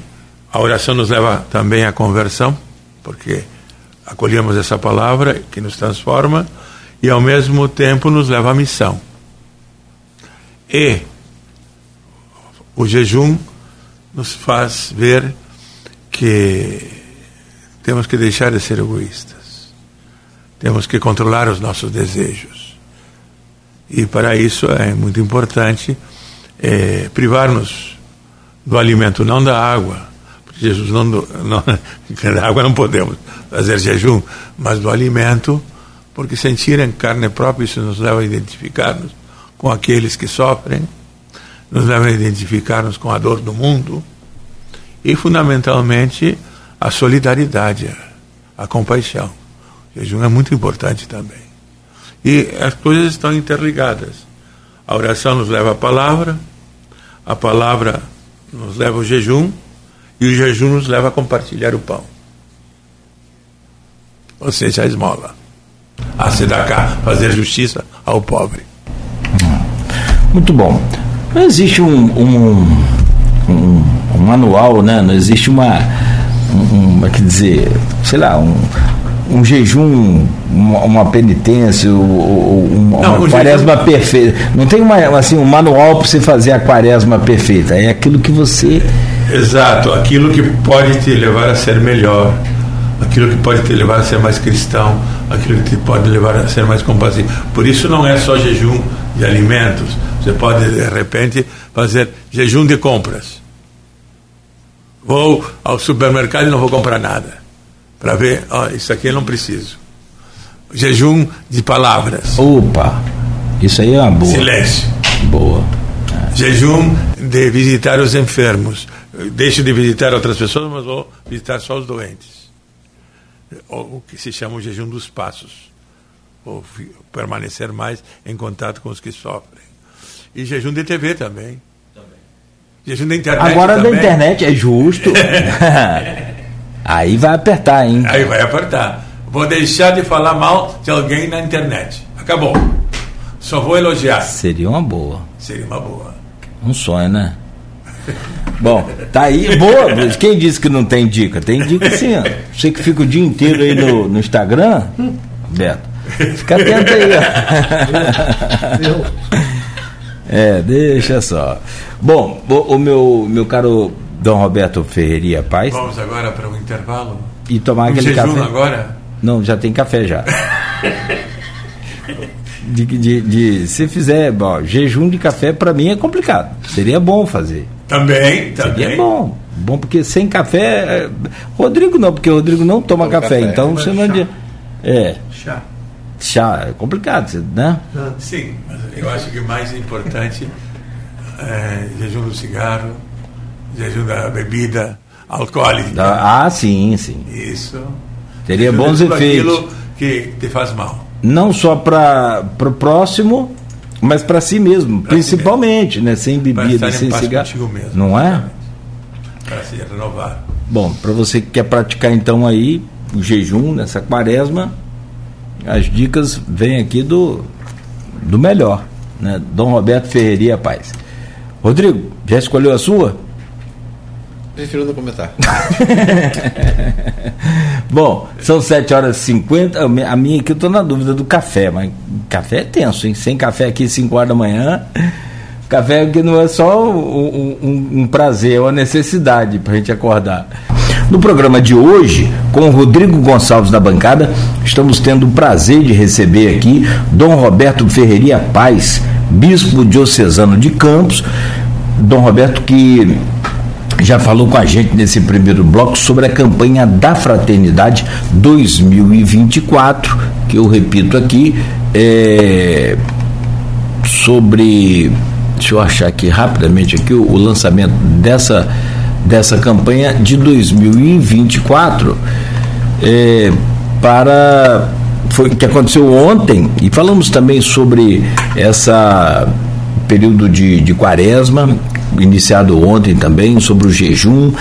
a oração nos leva também à conversão, porque acolhemos essa palavra que nos transforma e ao mesmo tempo nos leva à missão. E o jejum nos faz ver que temos que deixar de ser egoístas. Temos que controlar os nossos desejos. E para isso é muito importante é, privar-nos do alimento, não da água. Porque Jesus não, não da água não podemos fazer jejum, mas do alimento, porque sentir em carne própria isso nos leva a identificar-nos com aqueles que sofrem, nos leva a identificar-nos com a dor do mundo e, fundamentalmente, a solidariedade, a compaixão. O jejum é muito importante também. E as coisas estão interligadas. A oração nos leva à palavra, a palavra nos leva ao jejum, e o jejum nos leva a compartilhar o pão. Ou seja, a esmola. A sedacar, fazer justiça ao pobre. Muito bom. Não existe um, um, um, um manual, né? não existe uma, um, um, quer dizer, sei lá, um, um jejum, uma, uma penitência, uma, não, uma quaresma jejum... perfeita. Não tem uma, assim, um manual para você fazer a quaresma perfeita. É aquilo que você. Exato, aquilo que pode te levar a ser melhor, aquilo que pode te levar a ser mais cristão, aquilo que te pode levar a ser mais compassivo. Por isso não é só jejum de alimentos. Você pode, de repente, fazer jejum de compras. Vou ao supermercado e não vou comprar nada para ver, ó, isso aqui eu não preciso. Jejum de palavras. Opa, isso aí é uma boa. Silêncio. Boa. Jejum de visitar os enfermos. Deixo de visitar outras pessoas, mas vou visitar só os doentes. O que se chama o jejum dos passos. Ou permanecer mais em contato com os que sofrem. E jejum de TV também. também. Jejum da internet. Agora também. da internet é justo. Aí vai apertar, hein? Aí vai apertar. Vou deixar de falar mal de alguém na internet. Acabou. Só vou elogiar. Seria uma boa. Seria uma boa. Um sonho, né? Bom, tá aí. Boa. Quem disse que não tem dica? Tem dica sim. Ó. Você que fica o dia inteiro aí no, no Instagram, Beto, fica atento aí. Ó. É, deixa só. Bom, o, o meu, meu caro Dom Roberto Ferreria Paz. Vamos agora para o um intervalo? E tomar um aquele jejum café. agora? Não, já tem café já. de, de, de, se fizer bom, jejum de café, para mim é complicado. Seria bom fazer. Também, também. Seria bom. Bom, porque sem café. É, Rodrigo não, porque o Rodrigo não toma café, café, então você não adianta. É. Chá. Chá, é complicado, né? Sim, mas eu acho que o mais importante é jejum do cigarro jejum da bebida alcoólica. Ah, sim, sim. Isso. Teria bons efeitos. Aquilo que te faz mal. Não só para o próximo, mas para si mesmo, pra principalmente, si mesmo. né? Sem bebida, sem cigarro. Mesmo, não é? Para se renovar. Bom, para você que quer praticar então aí o jejum nessa quaresma, as dicas vêm aqui do, do melhor, né? Dom Roberto Ferreira Paz. Rodrigo, já escolheu a sua? Prefiro não comentar. Bom, são 7 horas e 50. A minha aqui eu estou na dúvida do café, mas café é tenso, hein? Sem café aqui 5 horas da manhã. Café aqui não é só um, um, um prazer, é uma necessidade para a gente acordar. No programa de hoje, com o Rodrigo Gonçalves da bancada, estamos tendo o prazer de receber aqui Dom Roberto Ferreira Paz, bispo diocesano de Campos. Dom Roberto que já falou com a gente nesse primeiro bloco sobre a campanha da Fraternidade 2024, que eu repito aqui, é sobre. Deixa eu achar aqui rapidamente aqui o, o lançamento dessa, dessa campanha de 2024 é, para foi que aconteceu ontem e falamos também sobre essa período de, de quaresma iniciado ontem também, sobre o jejum.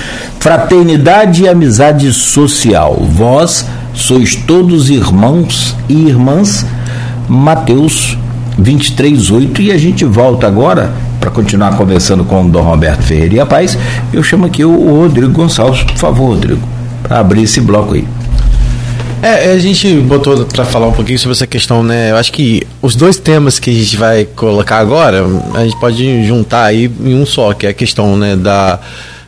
Fraternidade e amizade social. Vós sois todos irmãos e irmãs. Mateus 23, 8. E a gente volta agora para continuar conversando com o Dom Roberto Ferreira Paz, eu chamo aqui o Rodrigo Gonçalves. Por favor, Rodrigo, para abrir esse bloco aí. É, a gente botou para falar um pouquinho sobre essa questão, né? Eu acho que os dois temas que a gente vai colocar agora, a gente pode juntar aí em um só, que é a questão, né, da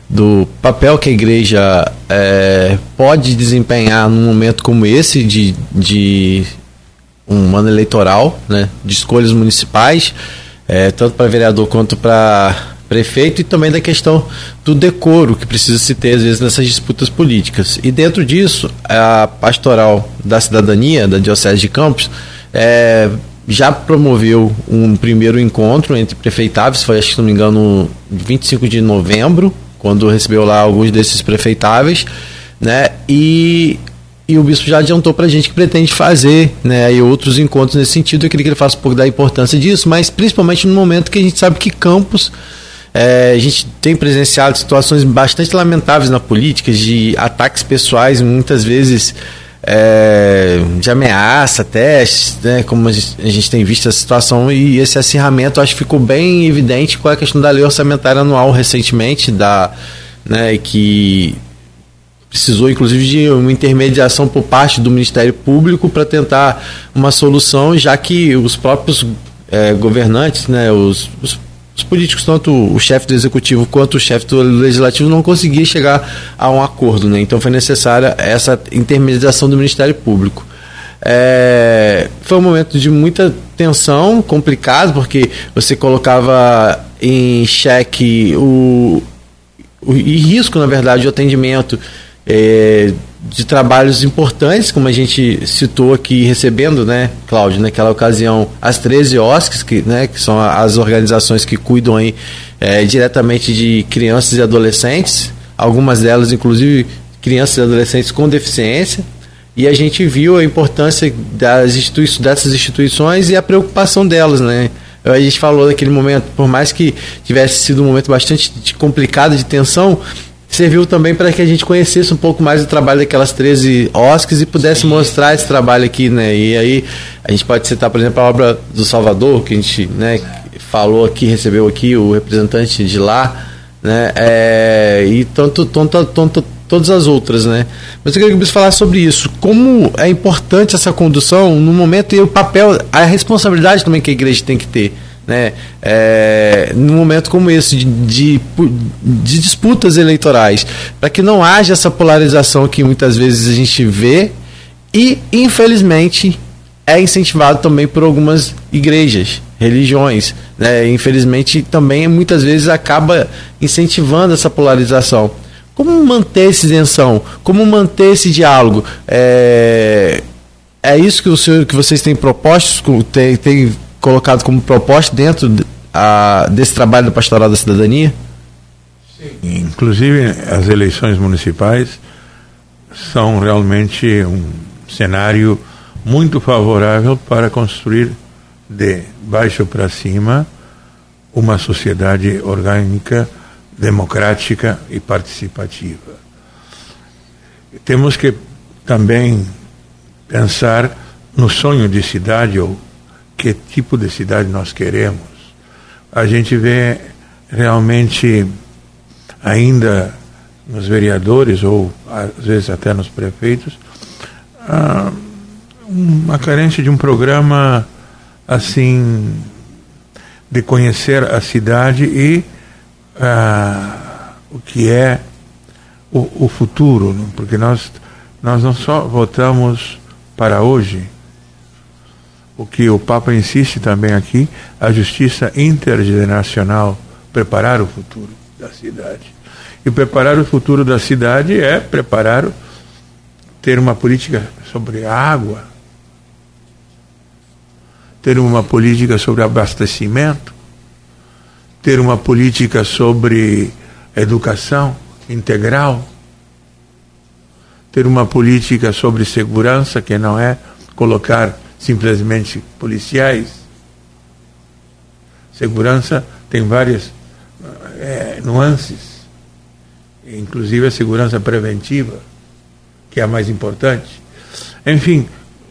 do papel que a igreja é, pode desempenhar num momento como esse de, de um ano eleitoral, né, de escolhas municipais, é, tanto para vereador quanto para prefeito, e também da questão do decoro que precisa se ter, às vezes, nessas disputas políticas. E dentro disso, a pastoral da cidadania, da Diocese de Campos, é, já promoveu um primeiro encontro entre prefeitáveis, foi, acho que não me engano, 25 de novembro, quando recebeu lá alguns desses prefeitáveis, né? E e o bispo já adiantou para a gente que pretende fazer né, aí outros encontros nesse sentido. Eu queria que ele faça um pouco da importância disso, mas principalmente no momento que a gente sabe que Campos, é, a gente tem presenciado situações bastante lamentáveis na política, de ataques pessoais, muitas vezes é, de ameaça, testes, né, como a gente, a gente, tem visto a situação, e esse acirramento acho que ficou bem evidente com a questão da lei orçamentária anual recentemente, da, né, que precisou inclusive de uma intermediação por parte do Ministério Público para tentar uma solução, já que os próprios é, governantes, né, os, os, os, políticos, tanto o chefe do executivo quanto o chefe do legislativo, não conseguiam chegar a um acordo. Né? Então foi necessária essa intermediação do Ministério Público. É, foi um momento de muita tensão, complicado, porque você colocava em xeque o, o e risco, na verdade, de atendimento é, de trabalhos importantes, como a gente citou aqui, recebendo, né, Cláudio, naquela ocasião, as 13 OSCs, que, né, que são as organizações que cuidam aí, é, diretamente de crianças e adolescentes, algumas delas, inclusive, crianças e adolescentes com deficiência, e a gente viu a importância das institui dessas instituições e a preocupação delas, né? A gente falou naquele momento, por mais que tivesse sido um momento bastante complicado de tensão, serviu também para que a gente conhecesse um pouco mais o trabalho daquelas 13 OSCs e pudesse Sim. mostrar esse trabalho aqui, né? E aí a gente pode citar, por exemplo, a obra do Salvador, que a gente né, falou aqui, recebeu aqui o representante de lá, né? É, e tanto, tanto, tanto, todas as outras, né? Mas eu queria que você falasse sobre isso. Como é importante essa condução no momento e o papel, a responsabilidade também que a igreja tem que ter né, é, num momento como esse de, de, de disputas eleitorais, para que não haja essa polarização que muitas vezes a gente vê e, infelizmente, é incentivado também por algumas igrejas, religiões. Né? Infelizmente, também muitas vezes acaba incentivando essa polarização. Como manter essa isenção? Como manter esse diálogo? É, é isso que, o senhor, que vocês têm propostos, tem, tem colocado como proposta dentro a, desse trabalho do Pastoral da Cidadania? Sim. Inclusive, as eleições municipais são realmente um cenário muito favorável para construir de baixo para cima uma sociedade orgânica, democrática e participativa. Temos que também pensar no sonho de cidade ou que tipo de cidade nós queremos. A gente vê realmente ainda nos vereadores ou às vezes até nos prefeitos ah, uma carência de um programa assim de conhecer a cidade e ah, o que é o, o futuro, porque nós nós não só votamos para hoje, o que o Papa insiste também aqui, a justiça intergeneracional, preparar o futuro da cidade. E preparar o futuro da cidade é preparar, ter uma política sobre água, ter uma política sobre abastecimento, ter uma política sobre educação integral, ter uma política sobre segurança, que não é colocar simplesmente policiais. Segurança tem várias é, nuances, inclusive a segurança preventiva, que é a mais importante. Enfim,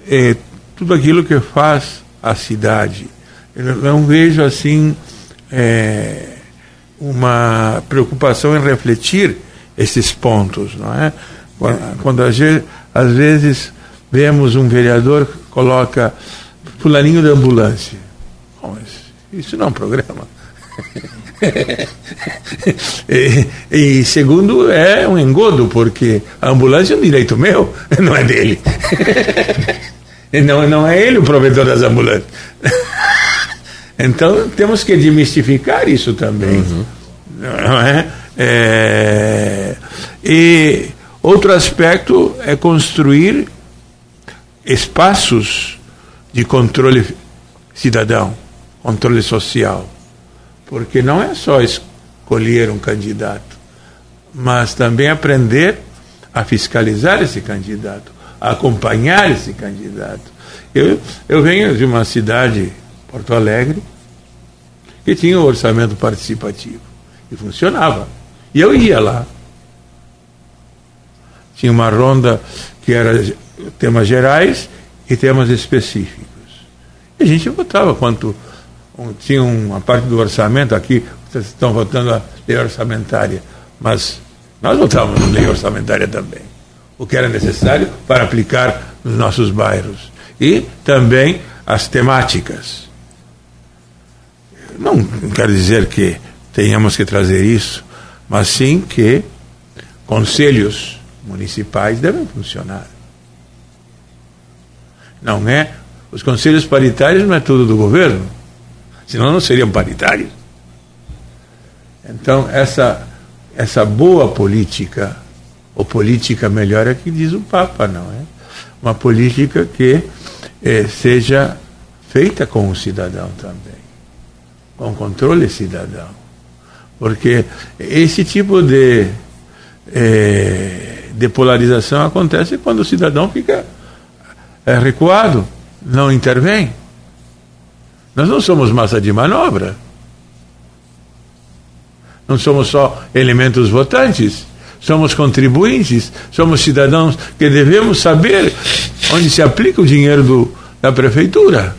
é, tudo aquilo que faz a cidade. Eu não vejo assim é, uma preocupação em refletir esses pontos, não é? Quando às vezes, às vezes vemos um vereador coloca fulaninho da ambulância. Bom, isso não é um programa. e, e, segundo é um engodo, porque a ambulância é um direito meu, não é dele. não, não é ele o provedor das ambulâncias. então temos que demistificar isso também. Uhum. Não é? é? E outro aspecto é construir espaços de controle cidadão, controle social. Porque não é só escolher um candidato, mas também aprender a fiscalizar esse candidato, a acompanhar esse candidato. Eu, eu venho de uma cidade, Porto Alegre, que tinha um orçamento participativo e funcionava. E eu ia lá. Tinha uma ronda que era temas gerais e temas específicos. E a gente votava quanto um, tinha uma parte do orçamento aqui, vocês estão votando a lei orçamentária, mas nós votávamos na lei orçamentária também, o que era necessário para aplicar nos nossos bairros. E também as temáticas. Não quero dizer que tenhamos que trazer isso, mas sim que conselhos municipais devem funcionar. Não é? Os conselhos paritários não é tudo do governo, senão não seriam paritários. Então, essa, essa boa política, ou política melhor é que diz o Papa, não é? Uma política que eh, seja feita com o cidadão também, com controle cidadão. Porque esse tipo de, eh, de polarização acontece quando o cidadão fica é recuado, não intervém. Nós não somos massa de manobra. Não somos só elementos votantes, somos contribuintes, somos cidadãos que devemos saber onde se aplica o dinheiro do, da prefeitura.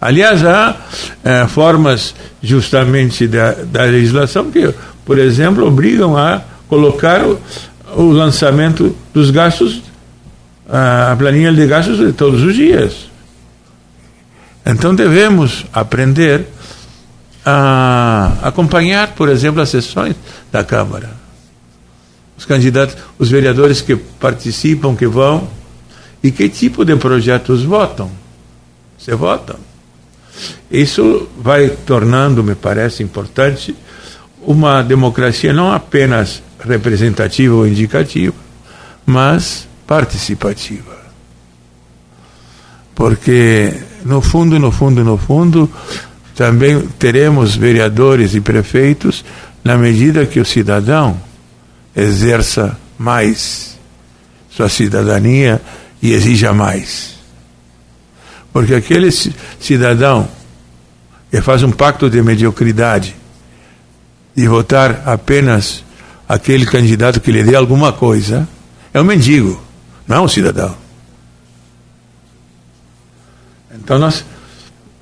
Aliás, há é, formas justamente da, da legislação que, por exemplo, obrigam a colocar o, o lançamento dos gastos a planilha de gastos de todos os dias. Então devemos aprender a acompanhar, por exemplo, as sessões da Câmara. Os candidatos, os vereadores que participam, que vão, e que tipo de projetos votam. Você vota. Isso vai tornando, me parece importante, uma democracia não apenas representativa ou indicativa, mas participativa. Porque, no fundo, no fundo, no fundo, também teremos vereadores e prefeitos na medida que o cidadão exerça mais sua cidadania e exija mais. Porque aquele cidadão que faz um pacto de mediocridade e votar apenas aquele candidato que lhe dê alguma coisa, é um mendigo não é um cidadão. Então nós,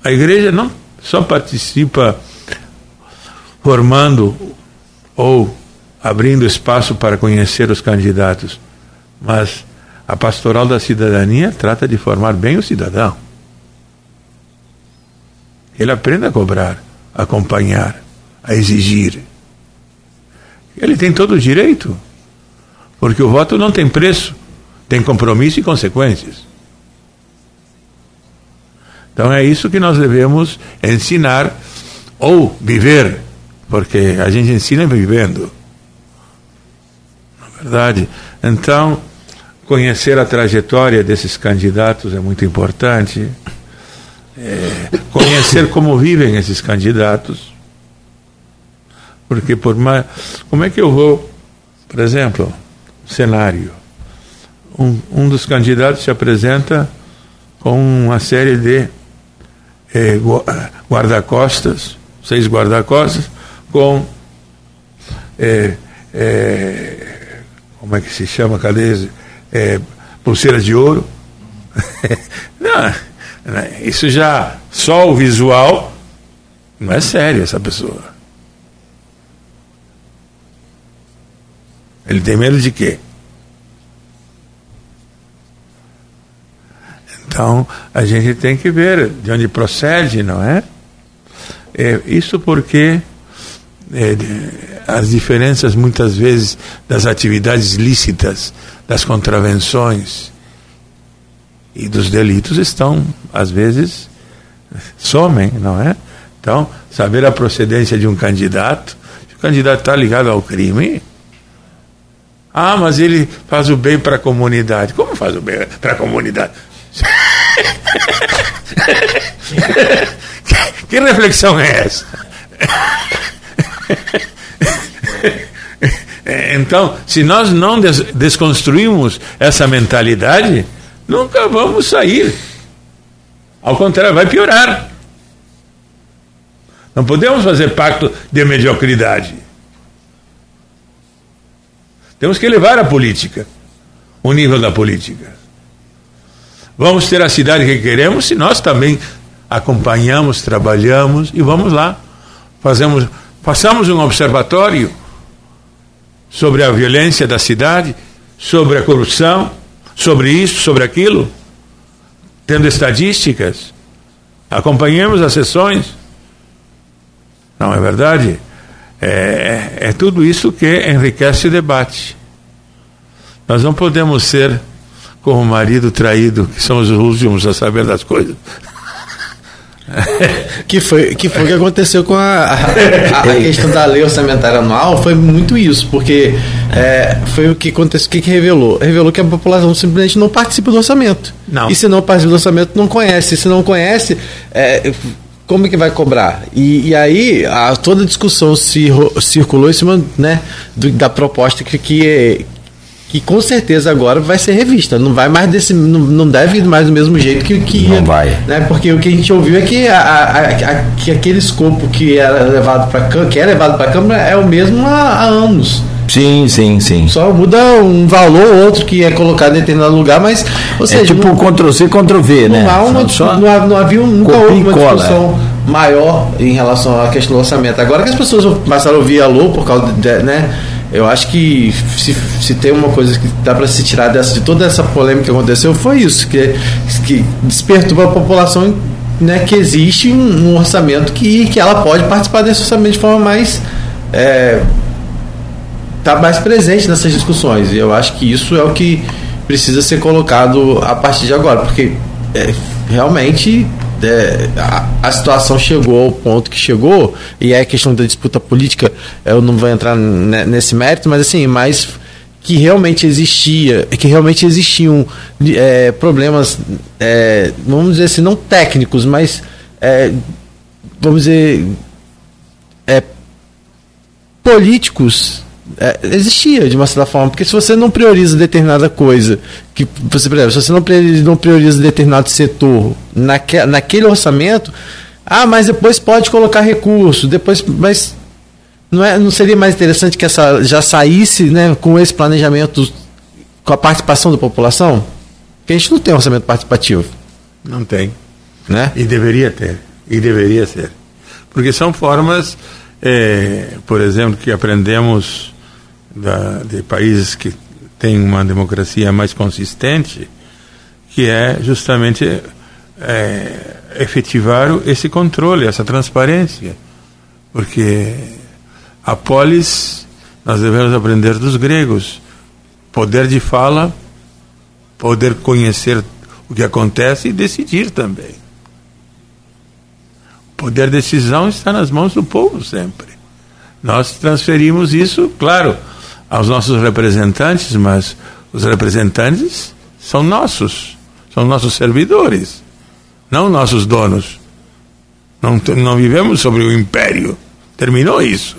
a igreja não só participa formando ou abrindo espaço para conhecer os candidatos, mas a pastoral da cidadania trata de formar bem o cidadão. Ele aprende a cobrar, a acompanhar, a exigir. Ele tem todo o direito, porque o voto não tem preço tem compromisso e consequências. Então é isso que nós devemos ensinar ou viver, porque a gente ensina vivendo. Na verdade. Então, conhecer a trajetória desses candidatos é muito importante. É, conhecer como vivem esses candidatos. Porque por mais. Como é que eu vou, por exemplo, cenário? Um, um dos candidatos se apresenta com uma série de eh, guarda-costas, seis guarda-costas, com eh, eh, como é que se chama, cadê? Eh, pulseiras de ouro. Não, né, isso já, só o visual Não é sério essa pessoa. Ele tem medo de quê? Então, a gente tem que ver de onde procede, não é? é isso porque é, as diferenças, muitas vezes, das atividades lícitas, das contravenções e dos delitos estão, às vezes, somem, não é? Então, saber a procedência de um candidato, se o candidato está ligado ao crime, ah, mas ele faz o bem para a comunidade. Como faz o bem para a comunidade? que reflexão é essa? Então, se nós não des desconstruirmos essa mentalidade, nunca vamos sair. Ao contrário, vai piorar. Não podemos fazer pacto de mediocridade. Temos que elevar a política, o nível da política. Vamos ter a cidade que queremos se nós também acompanhamos, trabalhamos e vamos lá. Fazemos, façamos um observatório sobre a violência da cidade, sobre a corrupção, sobre isso, sobre aquilo, tendo estatísticas. Acompanhemos as sessões. Não é verdade? É, é tudo isso que enriquece o debate. Nós não podemos ser como o marido traído, que somos os últimos a saber das coisas. que foi que foi o que aconteceu com a, a, a, questão da lei orçamentária anual foi muito isso porque é, foi o que aconteceu o que, que, revelou revelou que a população simplesmente não participa do orçamento não. e se não participa do orçamento não conhece se não conhece é, como é que vai cobrar? E, e aí a, toda a discussão se, circulou em cima né, do, da proposta que, que, que com certeza agora vai ser revista. Não vai mais desse. Não, não deve ir mais do mesmo jeito que, que Não vai. Né, porque o que a gente ouviu é que, a, a, a, que aquele escopo que era levado para que é levado para a Câmara é o mesmo há, há anos. Sim, sim, sim. Só muda um valor ou outro que é colocado em determinado lugar, mas. Ou é seja, é tipo não, Ctrl-C, Ctrl-V, né? Há uma, só, não, não havia nunca houve uma discussão é. maior em relação à questão do orçamento. Agora que as pessoas passaram a ouvir alô por causa de, né? Eu acho que se, se tem uma coisa que dá para se tirar dessa, de toda essa polêmica que aconteceu, foi isso, que, que despertou a população né, que existe um, um, orçamento que, que ela pode participar desse orçamento de forma mais. É, tá mais presente nessas discussões. E eu acho que isso é o que precisa ser colocado a partir de agora, porque é, realmente é, a, a, situação chegou ao ponto que chegou, e é questão da disputa política, eu não vou entrar nesse mérito, mas assim, mas que realmente existia, que realmente existiam é, problemas, é, vamos dizer assim, não técnicos, mas é, vamos dizer é, políticos é, existia de uma certa forma, porque se você não prioriza determinada coisa, que você, por exemplo, se você não prioriza, não prioriza determinado setor naque, naquele orçamento, ah, mas depois pode colocar recurso, depois, mas não, é, não seria mais interessante que essa já saísse né, com esse planejamento com a participação da população? Porque a gente não tem orçamento participativo. Não tem. Né? E deveria ter. E deveria ser. Porque são formas, é, por exemplo, que aprendemos da, de países que têm uma democracia mais consistente, que é justamente é, efetivar esse controle, essa transparência. Porque a polis, nós devemos aprender dos gregos. Poder de fala, poder conhecer o que acontece e decidir também. Poder de decisão está nas mãos do povo sempre. Nós transferimos isso, claro, aos nossos representantes, mas os representantes são nossos, são nossos servidores, não nossos donos. Não, não vivemos sobre o império. Terminou isso.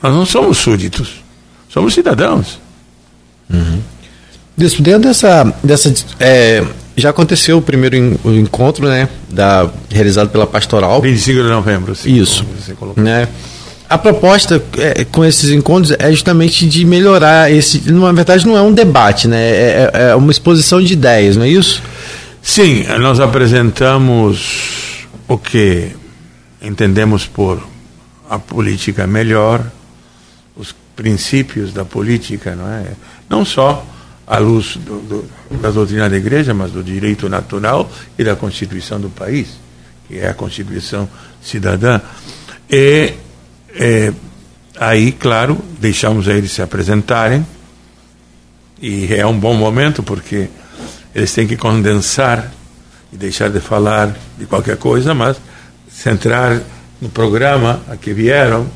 Nós não somos súditos, somos cidadãos. Uhum. Dentro dessa. dessa é, já aconteceu o primeiro encontro, né? Da, realizado pela Pastoral. 25 de novembro, sim, Isso. Né? A proposta é, com esses encontros é justamente de melhorar esse. Na verdade, não é um debate, né? É, é, é uma exposição de ideias, não é isso? Sim, nós apresentamos o que entendemos por a política melhor, os princípios da política, não é? Não só à luz do, do, da doutrina da igreja, mas do direito natural e da Constituição do país, que é a Constituição cidadã. E é, aí, claro, deixamos eles se apresentarem, e é um bom momento porque eles têm que condensar e deixar de falar de qualquer coisa, mas centrar no programa a que vieram,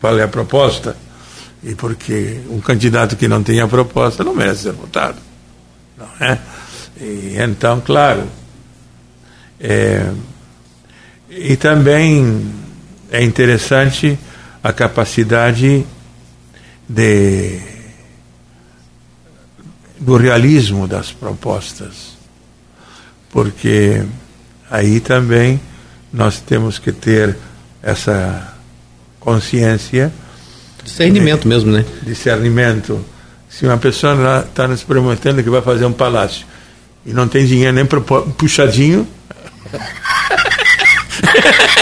qual é a proposta. E porque um candidato que não tem a proposta não merece ser votado. Não é? E, então, claro. É, e também é interessante a capacidade de, do realismo das propostas, porque aí também nós temos que ter essa consciência. Discernimento mesmo, né? Discernimento. Se uma pessoa está nos prometendo que vai fazer um palácio e não tem dinheiro nem para puxadinho.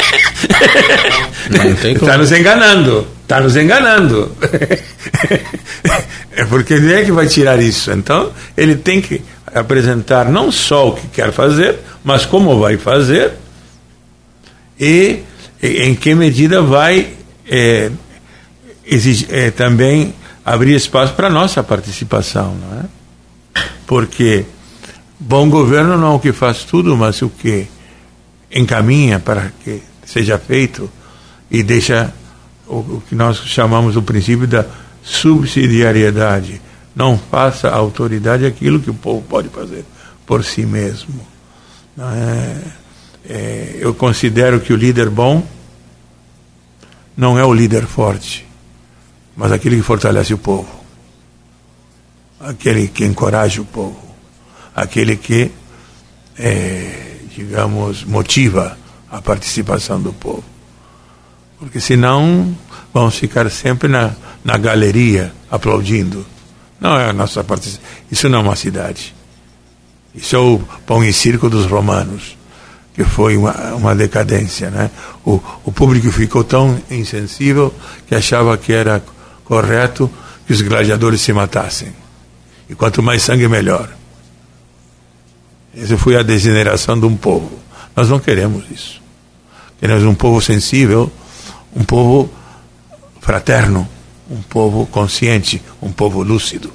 Está nos enganando. Está nos enganando. é porque ele é que vai tirar isso. Então, ele tem que apresentar não só o que quer fazer, mas como vai fazer e em que medida vai é, exigir, é, também abrir espaço para nossa participação, não é? Porque bom governo não é o que faz tudo, mas o que encaminha para que seja feito e deixa o, o que nós chamamos o princípio da subsidiariedade. Não faça a autoridade aquilo que o povo pode fazer por si mesmo. É, é, eu considero que o líder bom não é o líder forte, mas aquele que fortalece o povo, aquele que encoraja o povo, aquele que, é, digamos, motiva a participação do povo. Porque senão vamos ficar sempre na, na galeria aplaudindo. Não é a nossa participação. Isso não é uma cidade. Isso é o pão e circo dos romanos, que foi uma, uma decadência. Né? O, o público ficou tão insensível que achava que era correto que os gladiadores se matassem. E quanto mais sangue, melhor. Essa foi a degeneração de um povo. Nós não queremos isso. Queremos um povo sensível, um povo fraterno, um povo consciente, um povo lúcido.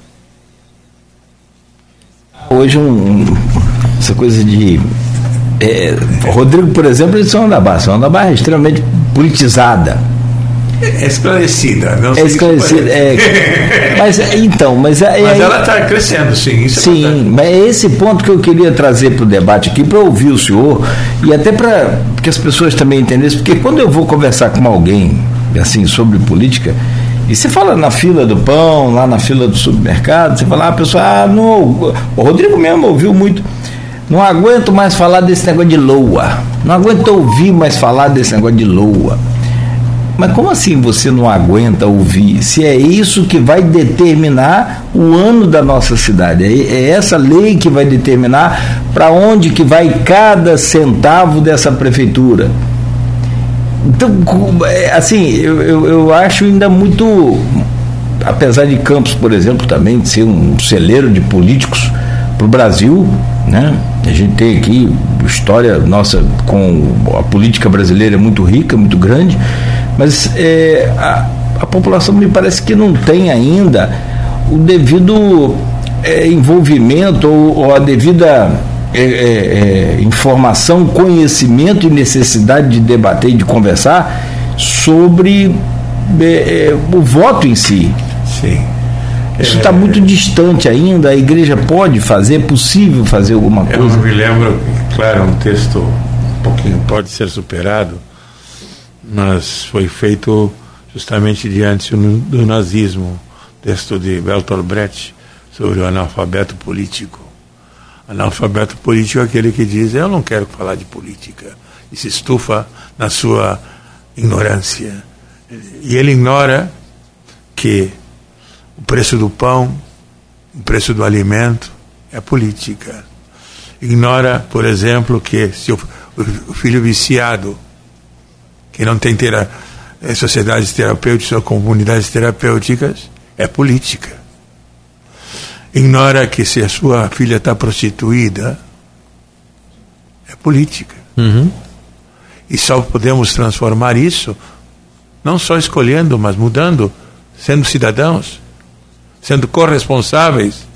Hoje, um, essa coisa de. É, Rodrigo, por exemplo, eles são da Barra. São da Barra é extremamente politizada. É esclarecida, não É esclarecida, é, mas então, mas, é, mas ela está crescendo, sim. É sim, é mas é esse ponto que eu queria trazer para o debate aqui, para ouvir o senhor e até para que as pessoas também entendessem, porque quando eu vou conversar com alguém assim sobre política, e você fala na fila do pão, lá na fila do supermercado, você fala, ah, a pessoa, ah, não, o Rodrigo mesmo ouviu muito. Não aguento mais falar desse negócio de loa. Não aguento ouvir mais falar desse negócio de loa. Mas como assim você não aguenta ouvir? Se é isso que vai determinar o ano da nossa cidade, é, é essa lei que vai determinar para onde que vai cada centavo dessa prefeitura. Então, é, assim, eu, eu, eu acho ainda muito, apesar de Campos, por exemplo, também ser um celeiro de políticos para o Brasil, né? A gente tem aqui história nossa com a política brasileira é muito rica, muito grande, mas é, a, a, população me parece que não tem ainda o devido é, envolvimento ou, ou, a devida é, é, é informação, conhecimento e necessidade de debater e de conversar sobre é, o voto em si. Sim. Isso está muito distante ainda. A igreja pode fazer, é possível fazer alguma coisa? Eu me lembro, claro, um texto um pouquinho pode ser superado, mas foi feito justamente diante do nazismo, texto de Bertolt Brecht sobre o analfabeto político. Analfabeto político é aquele que diz: Eu não quero falar de política, e se estufa na sua ignorância. E ele ignora que o preço do pão, o preço do alimento é política. Ignora, por exemplo, que se o filho viciado que não tem tera, eh, sociedades terapêuticas ou comunidades terapêuticas, é política. Ignora que se a sua filha está prostituída, é política. Uhum. E só podemos transformar isso não só escolhendo, mas mudando, sendo cidadãos, sendo corresponsáveis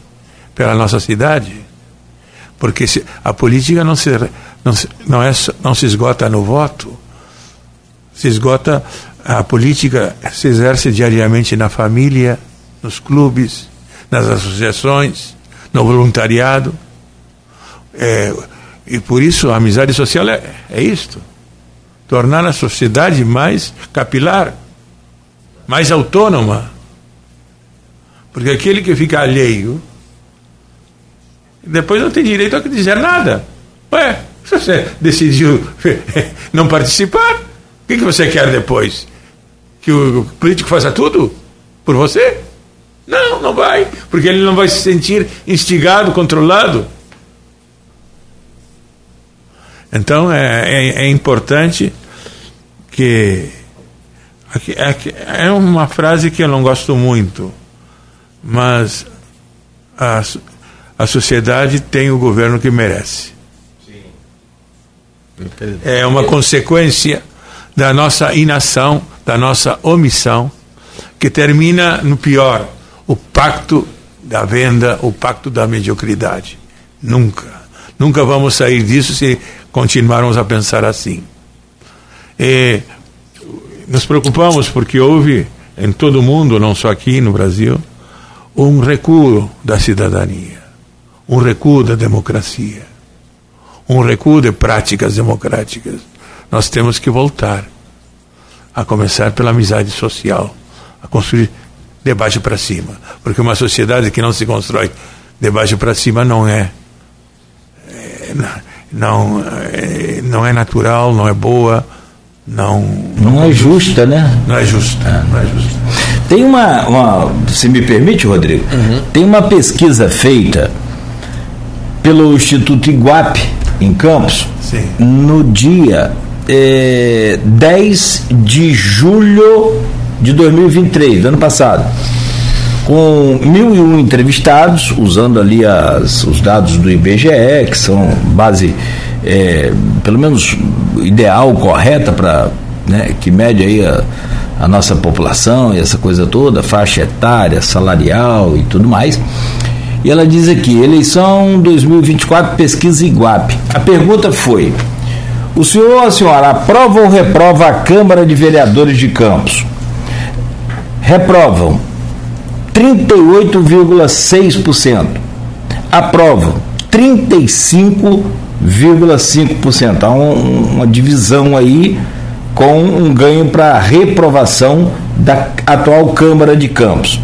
pela nossa cidade. Porque se, a política não se, não, se, não, é, não se esgota no voto, se esgota, a política se exerce diariamente na família, nos clubes, nas associações, no voluntariado. É, e por isso a amizade social é, é isto tornar a sociedade mais capilar, mais autônoma. Porque aquele que fica alheio, depois não tem direito a dizer nada. Ué, você decidiu não participar, que, que você quer depois? Que o político faça tudo por você? Não, não vai, porque ele não vai se sentir instigado, controlado. Então é, é, é importante que é uma frase que eu não gosto muito, mas a, a sociedade tem o governo que merece. É uma consequência da nossa inação, da nossa omissão, que termina no pior, o pacto da venda, o pacto da mediocridade. Nunca. Nunca vamos sair disso se continuarmos a pensar assim. E nos preocupamos porque houve em todo o mundo, não só aqui no Brasil, um recuo da cidadania, um recuo da democracia, um recuo de práticas democráticas. Nós temos que voltar, a começar pela amizade social, a construir de baixo para cima, porque uma sociedade que não se constrói de baixo para cima não é, é não, é, não é natural, não é boa não. Não, não é justa, né? Não é justa. É. Não é justa. Tem uma, uma. Se me permite, Rodrigo, uhum. tem uma pesquisa feita pelo Instituto Iguape, em Campos, Sim. no dia é, 10 de julho de 2023, do ano passado. Com mil e um entrevistados, usando ali as, os dados do IBGE, que são base é, pelo menos ideal, correta para né, que mede aí a, a nossa população e essa coisa toda, faixa etária, salarial e tudo mais. E ela diz aqui, eleição 2024, pesquisa Iguape. A pergunta foi: o senhor ou a senhora aprova ou reprova a Câmara de Vereadores de Campos? Reprovam 38,6%. Aprovam 35 0,5%. Há um, uma divisão aí com um ganho para reprovação da atual Câmara de Campos.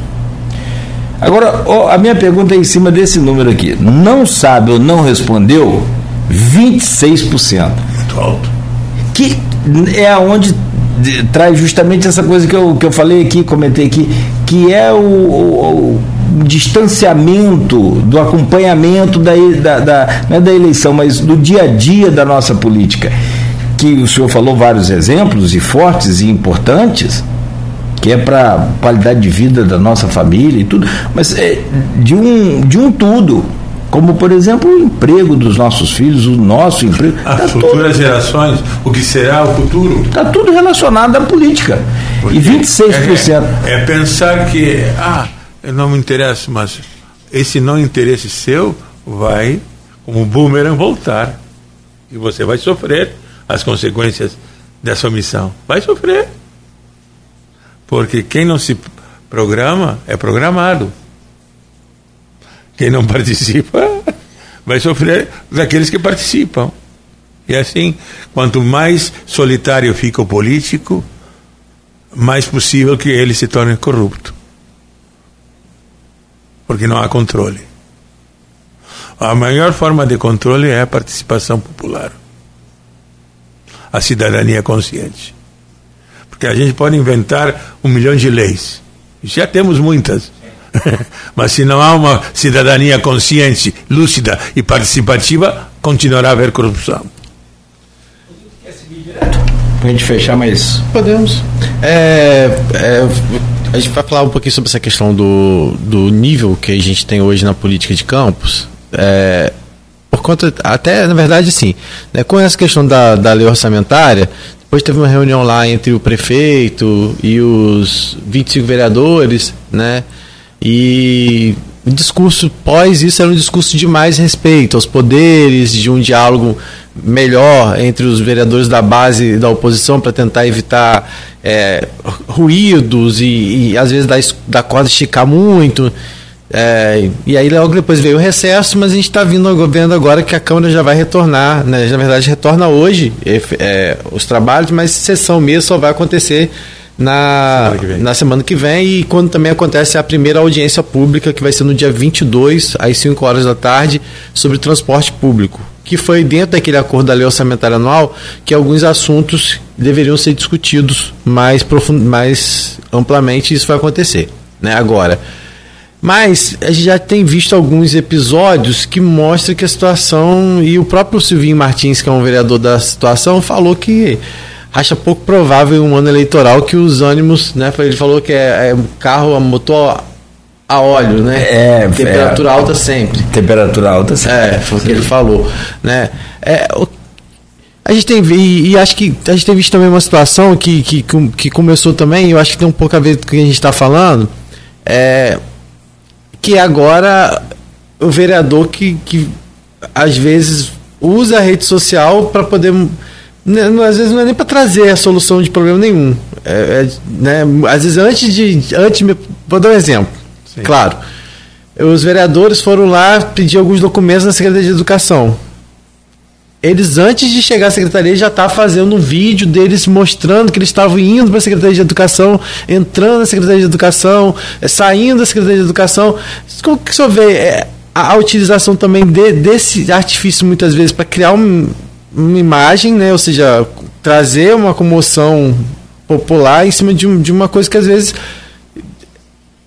Agora, a minha pergunta é em cima desse número aqui. Não sabe ou não respondeu 26%. Muito alto. Que é aonde traz justamente essa coisa que eu, que eu falei aqui, comentei aqui, que é o, o, o distanciamento, do acompanhamento da, da, da, não é da eleição, mas do dia a dia da nossa política. Que o senhor falou vários exemplos, e fortes e importantes, que é para qualidade de vida da nossa família e tudo, mas é de um, de um tudo como por exemplo o emprego dos nossos filhos, o nosso emprego. As tá futuras gerações, o que será o futuro? Está tudo relacionado à política. Porque e 26%. É, é pensar que, ah, eu não me interesso, mas esse não interesse seu vai, como um boomerang, voltar. E você vai sofrer as consequências dessa omissão. Vai sofrer. Porque quem não se programa é programado. Quem não participa vai sofrer daqueles que participam. E assim, quanto mais solitário fica o político, mais possível que ele se torne corrupto. Porque não há controle. A maior forma de controle é a participação popular. A cidadania consciente. Porque a gente pode inventar um milhão de leis. Já temos muitas. Mas se não há uma cidadania consciente, lúcida e participativa, continuará a haver corrupção. Pra gente fechar mais. Podemos. É, é, a gente vai falar um pouquinho sobre essa questão do, do nível que a gente tem hoje na política de campos. É, por conta, até na verdade, sim, né, com essa questão da, da lei orçamentária, depois teve uma reunião lá entre o prefeito e os 25 vereadores, né? E o discurso pós isso era um discurso de mais respeito aos poderes, de um diálogo melhor entre os vereadores da base e da oposição para tentar evitar é, ruídos e, e, às vezes da, da corda esticar muito. É, e aí logo depois veio o recesso, mas a gente está vendo agora que a Câmara já vai retornar, né? na verdade retorna hoje é, os trabalhos, mas sessão mesmo só vai acontecer na semana, na semana que vem e quando também acontece a primeira audiência pública, que vai ser no dia 22, às 5 horas da tarde, sobre transporte público, que foi dentro daquele acordo da lei orçamentária anual que alguns assuntos deveriam ser discutidos mais, profund... mais amplamente e isso vai acontecer. Né? Agora, mas a gente já tem visto alguns episódios que mostram que a situação, e o próprio Silvinho Martins, que é um vereador da situação, falou que acha pouco provável um ano eleitoral que os ânimos, né? Ele falou que é, é carro a motor a óleo, né? É, temperatura é, alta sempre. Temperatura alta sempre. É, foi o que ele falou, né? É, o, a gente tem e, e, acho que a gente tem visto também uma situação que, que, que começou também, eu acho que tem um pouco a ver com o que a gente está falando, é, que agora o vereador que, que às vezes usa a rede social para poder né, às vezes não é nem para trazer a solução de problema nenhum. É, é, né, às vezes antes de. Antes, vou dar um exemplo. Sim. Claro. Os vereadores foram lá pedir alguns documentos na Secretaria de Educação. Eles, antes de chegar à secretaria, já estavam fazendo um vídeo deles mostrando que eles estavam indo para a Secretaria de Educação, entrando na Secretaria de Educação, é, saindo da Secretaria de Educação. Como que o senhor vê é, a, a utilização também de, desse artifício, muitas vezes, para criar um, uma imagem, né? Ou seja, trazer uma comoção popular em cima de, um, de uma coisa que às vezes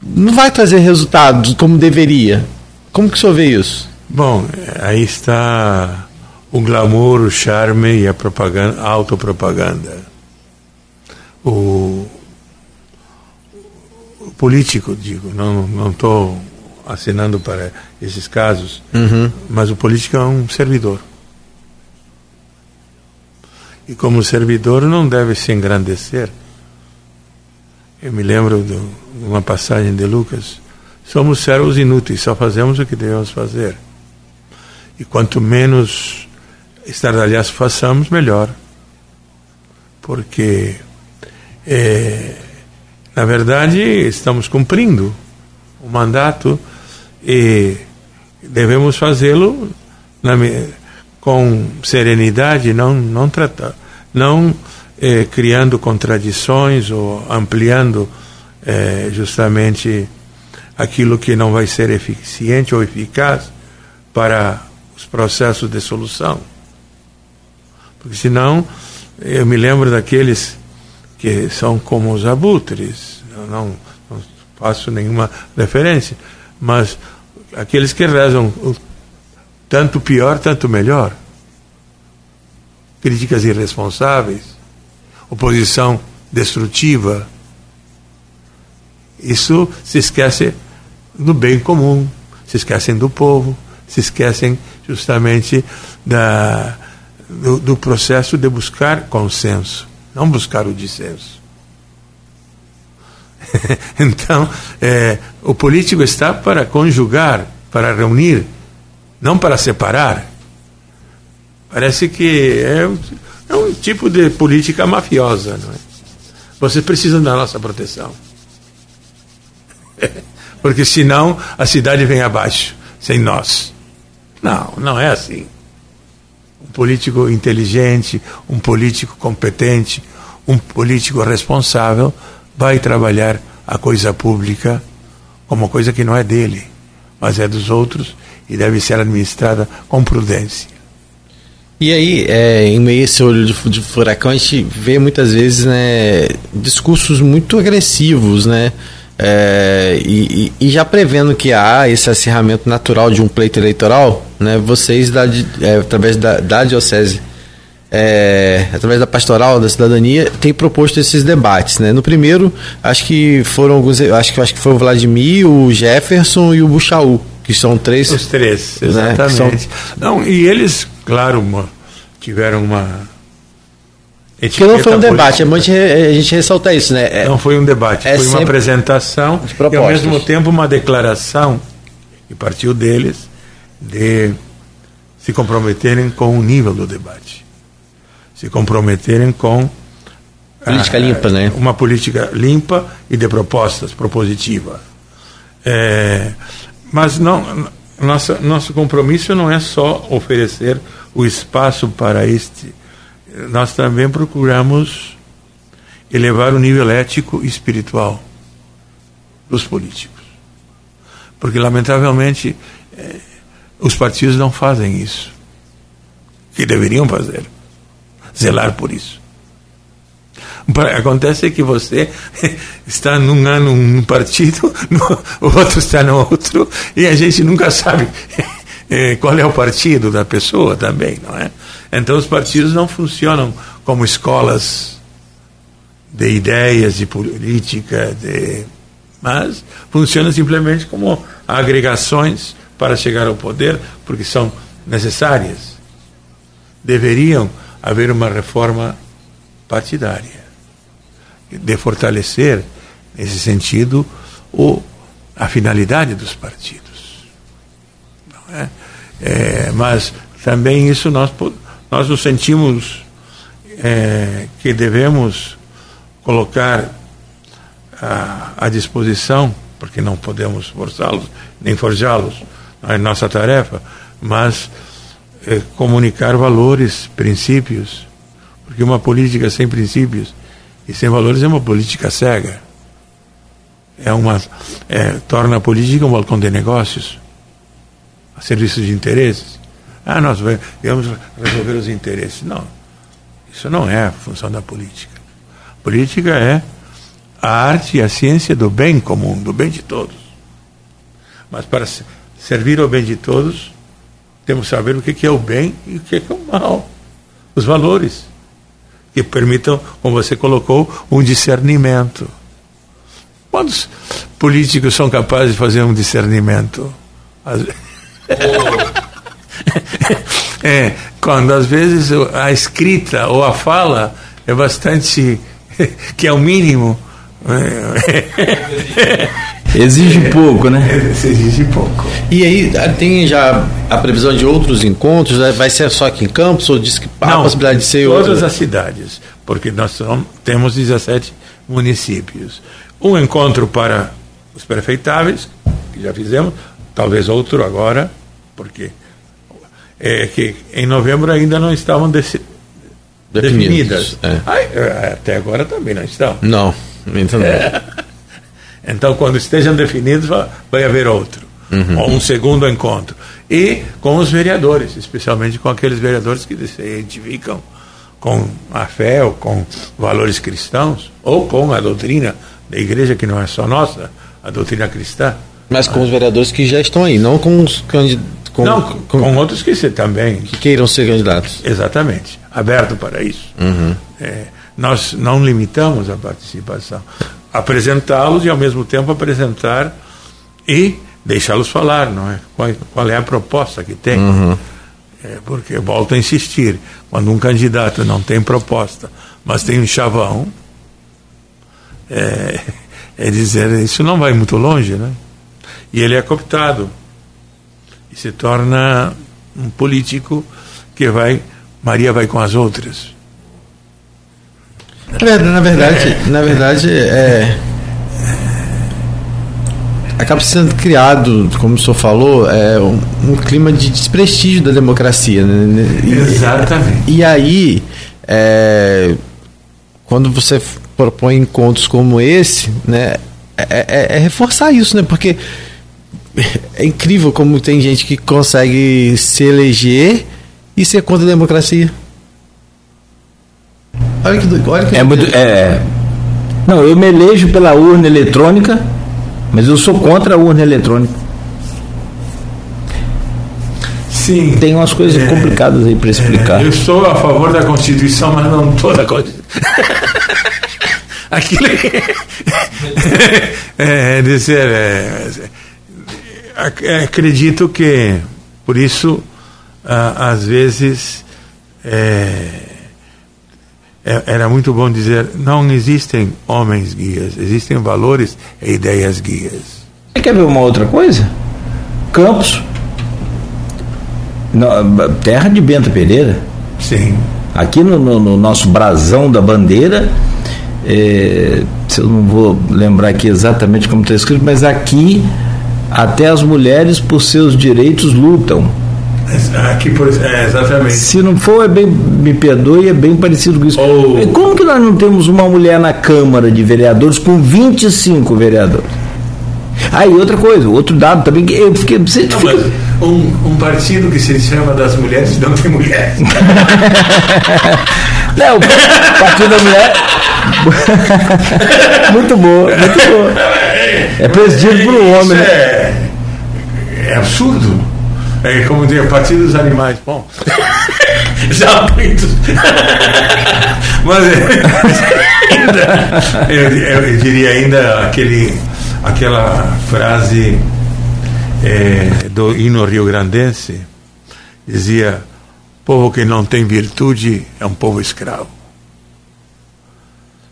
não vai trazer resultados como deveria. Como que o senhor vê isso? Bom, aí está o glamour, o charme e a propaganda, a autopropaganda. O, o político, digo, não estou assinando para esses casos, uhum. mas o político é um servidor. E como servidor não deve se engrandecer. Eu me lembro de uma passagem de Lucas: somos servos inúteis, só fazemos o que devemos fazer. E quanto menos estardalhaço façamos, melhor. Porque, é, na verdade, estamos cumprindo o mandato e devemos fazê-lo com serenidade, não, não tratar não eh, criando contradições ou ampliando eh, justamente aquilo que não vai ser eficiente ou eficaz para os processos de solução. Porque senão, eu me lembro daqueles que são como os abutres, eu não, não faço nenhuma referência, mas aqueles que rezam tanto pior, tanto melhor críticas irresponsáveis, oposição destrutiva. Isso se esquece do bem comum, se esquecem do povo, se esquecem justamente da, do, do processo de buscar consenso, não buscar o dissenso. então, é, o político está para conjugar, para reunir, não para separar. Parece que é, é um tipo de política mafiosa. Não é? Vocês precisam da nossa proteção. Porque senão a cidade vem abaixo, sem nós. Não, não é assim. Um político inteligente, um político competente, um político responsável vai trabalhar a coisa pública como coisa que não é dele, mas é dos outros e deve ser administrada com prudência. E aí, é, em meio a esse olho de, de, furacão, a gente vê muitas vezes né, discursos muito agressivos, né? É, e, e, já prevendo que há esse acirramento natural de um pleito eleitoral, né, vocês, da, é, através da, da Diocese é, através da pastoral da cidadania, tem proposto esses debates. Né? No primeiro, acho que foram alguns. Acho que, acho que foi o Vladimir, o Jefferson e o Buchaú, que são três. Os três, né, exatamente. São... Não, e eles, claro, uma, tiveram uma. Que não foi um debate, é a gente ressaltar isso, né? É, não foi um debate, é foi uma apresentação e ao mesmo tempo uma declaração que partiu deles de se comprometerem com o nível do debate se comprometerem com política a, limpa, né? Uma política limpa e de propostas propositiva. É, mas não, nossa, nosso compromisso não é só oferecer o espaço para este. Nós também procuramos elevar o nível ético e espiritual dos políticos. Porque, lamentavelmente, é, os partidos não fazem isso, que deveriam fazer zelar por isso. Acontece que você está num ano num partido, o outro está no outro, e a gente nunca sabe eh, qual é o partido da pessoa também, não é? Então os partidos não funcionam como escolas de ideias, de política, de... mas funcionam simplesmente como agregações para chegar ao poder, porque são necessárias. Deveriam haver uma reforma partidária, de fortalecer, nesse sentido, o, a finalidade dos partidos. É? é mas também isso nós, nós nos sentimos é, que devemos colocar à, à disposição, porque não podemos forçá-los, nem forjá-los, não é nossa tarefa, mas é, comunicar valores, princípios, porque uma política sem princípios e sem valores é uma política cega. É uma, é, torna a política um balcão de negócios, a serviço de interesses. Ah, nós vamos resolver os interesses. Não, isso não é a função da política. A política é a arte e a ciência do bem comum, do bem de todos. Mas para servir ao bem de todos, temos que saber o que é o bem e o que é o mal. Os valores. Que permitam, como você colocou, um discernimento. Quantos políticos são capazes de fazer um discernimento? é, quando às vezes a escrita ou a fala é bastante. que é o mínimo. Exige pouco, né? Exige pouco. E aí, tem já a previsão de outros encontros? Né? Vai ser só aqui em Campos ou diz que há a possibilidade de ser todas as cidades, porque nós temos 17 municípios. Um encontro para os prefeitáveis, que já fizemos, talvez outro agora, porque é que em novembro ainda não estavam definidas. definidas. É. Ai, até agora também não estão. Não, então não. É. Então, quando estejam definidos, vai haver outro, uhum. ou um segundo encontro. E com os vereadores, especialmente com aqueles vereadores que se identificam com a fé ou com valores cristãos, ou com a doutrina da igreja, que não é só nossa, a doutrina cristã. Mas com os vereadores que já estão aí, não com os candidatos. Com, não, com, com, outros que se, também. Que queiram ser candidatos. Exatamente. Aberto para isso. Uhum. É, nós não limitamos a participação apresentá-los e ao mesmo tempo apresentar e deixá-los falar, não é? Qual, qual, é a proposta que tem? Uhum. É, porque volto a insistir, quando um candidato não tem proposta, mas tem um chavão, é, é dizer isso não vai muito longe, né? E ele é cooptado e se torna um político que vai Maria vai com as outras. Na verdade, na verdade, é, acaba sendo criado, como o senhor falou, é, um, um clima de desprestígio da democracia. Né? E, Exatamente. E, aí, é, quando você propõe encontros como esse, né, é, é, é, reforçar isso, né? Porque é incrível como tem gente que consegue se eleger e ser contra a democracia. Olha que, olha que é muito, é, Não, eu me elejo pela urna eletrônica, mas eu sou contra a urna eletrônica. Sim. tem umas coisas É. complicadas aí para explicar. É, eu sou a favor da Constituição, mas não toda a Constituição. Aquilo é, é dizer, é, ac- acredito que por isso às vezes é, é- era muito bom dizer não existem homens guias, existem valores e ideias guias. Você quer ver uma outra coisa? Campos. Terra de Bento Pereira. Sim. Aqui no, no- no nosso brasão da bandeira, é, se eu não vou lembrar aqui exatamente como está escrito, mas aqui até as mulheres por seus direitos lutam. Aqui por é, exatamente. Se não for, é bem, me perdoe, é bem parecido com isso. Oh. Como que nós não temos uma mulher na Câmara de Vereadores com 25 vereadores? Ah, e outra coisa, outro dado também que eu fiquei. Você Não, fica- um, um partido que se chama das mulheres não tem mulheres. Não, o Partido da Mulher. muito boa, muito boa. É presidido por um homem, Isso né? É, é absurdo. É como dizer, Partido dos Animais. Bom, já muitos. Mas é, ainda, eu, eu diria ainda aquele, aquela frase é, do hino rio-grandense, dizia, povo que não tem virtude é um povo escravo.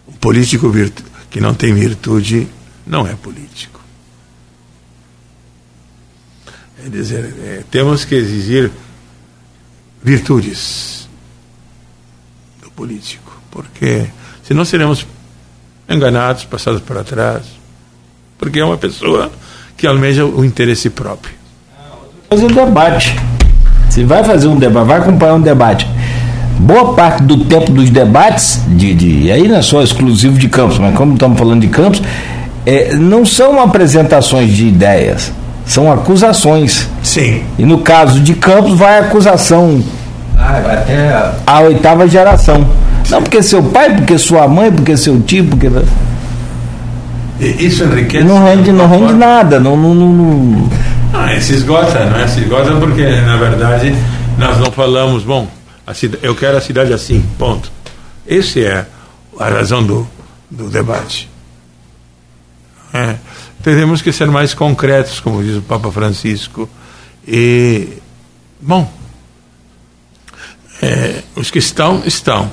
Um político que não tem virtude não é político. É dizer, é, temos que exigir virtudes do político, porque senão seremos enganados, passados para trás, porque é uma pessoa que almeja o interesse próprio. Fazer um debate. Se vai fazer um debate, vai acompanhar um debate. Boa parte do tempo dos debates, de, de, aí não é só exclusivo de Campos, mas como estamos falando de Campos, é, não são apresentações de ideias, são acusações. Sim. E no caso de Campos, vai a acusação Ah, vai até. à oitava geração. Não porque seu pai, porque sua mãe, porque seu tio, porque. E Isso enriquece. Não rende, não rende nada. Não, não, não, não- Ah, é, se esgota, não é? Se esgota porque, na verdade, nós não falamos, bom, a cida- eu quero a cidade assim, ponto. Essa é a razão do, do debate. É, teremos que ser mais concretos, como diz o Papa Francisco. E, bom, é, os que estão, estão.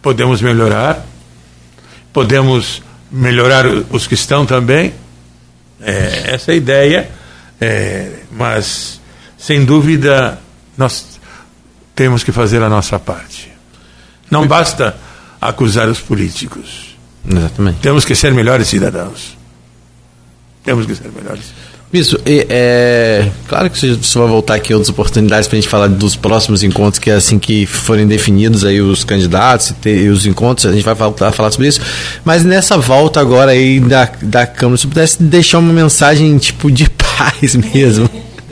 Podemos melhorar, podemos melhorar os que estão também. É, essa é a ideia, é, mas sem dúvida nós temos que fazer a nossa parte. Não basta acusar os políticos. Exatamente. Temos que ser melhores cidadãos. Temos que ser melhores. Isso, e, é, claro que você vai voltar aqui outras oportunidades para a gente falar dos próximos encontros, que é assim que forem definidos aí os candidatos e, os encontros, a gente vai voltar a falar sobre isso. Mas nessa volta agora aí da, da Câmara, se pudesse deixar uma mensagem tipo de paz mesmo,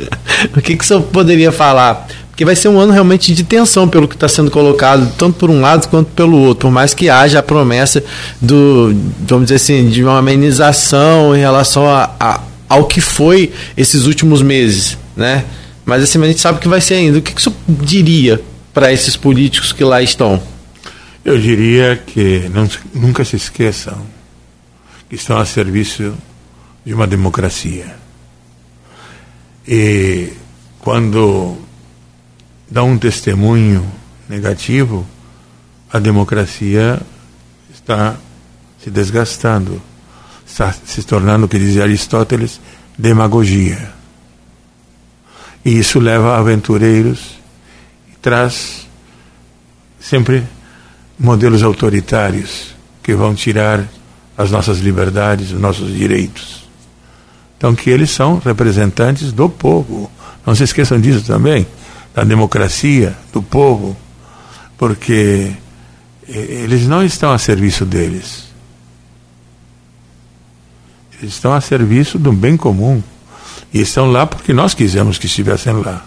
o que, que o senhor poderia falar? Porque vai ser um ano realmente de tensão pelo que está sendo colocado, tanto por um lado quanto pelo outro, por mais que haja a promessa do, vamos dizer assim, de uma amenização em relação a, a- ao que foi esses últimos meses, né? Mas assim, a gente sabe que vai ser ainda. O que, que senhor diria para esses políticos que lá estão? Eu diria que não nunca se esqueçam que estão a serviço de uma democracia. E quando dão um testemunho negativo, a democracia está se desgastando, está se tornando, o que dizia Aristóteles, demagogia. E isso leva a aventureiros e traz sempre modelos autoritários que vão tirar as nossas liberdades, os nossos direitos. Então, que eles são representantes do povo. Não se esqueçam disso também, da democracia, do povo, porque eh, eles não estão a serviço deles. Eles estão a serviço do bem comum. E estão lá porque nós quisemos que estivessem lá.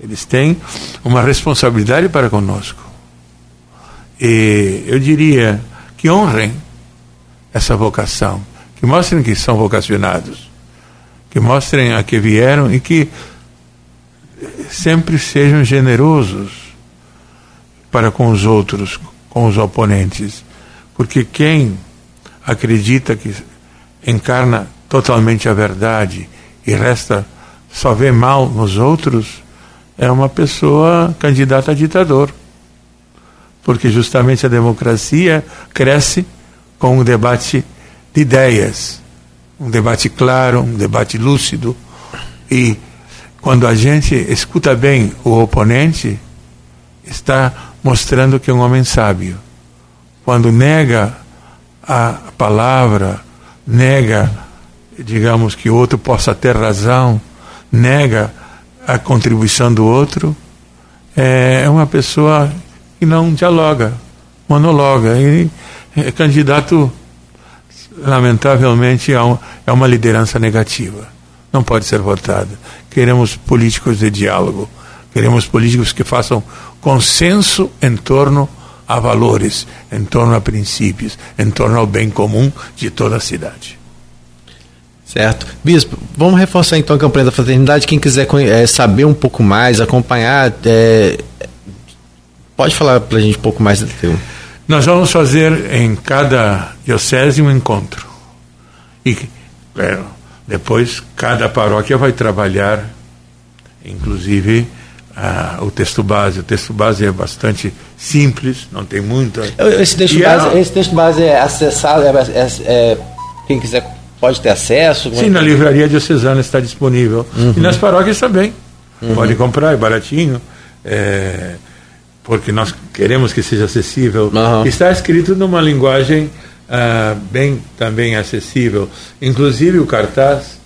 Eles têm uma responsabilidade para conosco. E eu diria que honrem essa vocação, que mostrem que são vocacionados, que mostrem a que vieram e que sempre sejam generosos para com os outros, com os oponentes. Porque quem acredita que encarna totalmente a verdade e resta só vê mal nos outros, é uma pessoa candidata a ditador. Porque justamente a democracia cresce com um debate de ideias, um debate claro, um debate lúcido. E quando a gente escuta bem o oponente, está mostrando que é um homem sábio. Quando nega a palavra, nega, digamos, que o outro possa ter razão, nega a contribuição do outro, é uma pessoa que não dialoga, monologa. E é candidato, lamentavelmente, a, a uma liderança negativa. Não pode ser votada. Queremos políticos de diálogo. Queremos políticos que façam consenso em torno a valores, em torno a princípios, em torno ao bem comum de toda a cidade. Certo. Bispo, vamos reforçar então a campanha da fraternidade. Quem quiser é, saber um pouco mais, acompanhar, é, pode falar para a gente um pouco mais do teu. Nós vamos fazer em cada diocese um encontro. E é, depois cada paróquia vai trabalhar, inclusive ah, o texto base. O texto base é bastante simples, não tem muito. Esse texto, base, é... esse texto base é acessado, é, é, é, quem quiser pode ter acesso? Sim, na livraria diocesana está disponível. Uhum. E nas paróquias também. Uhum. Pode comprar, é baratinho. É, porque nós queremos que seja acessível. Uhum. Está escrito numa linguagem ah, bem também acessível. Inclusive o cartaz,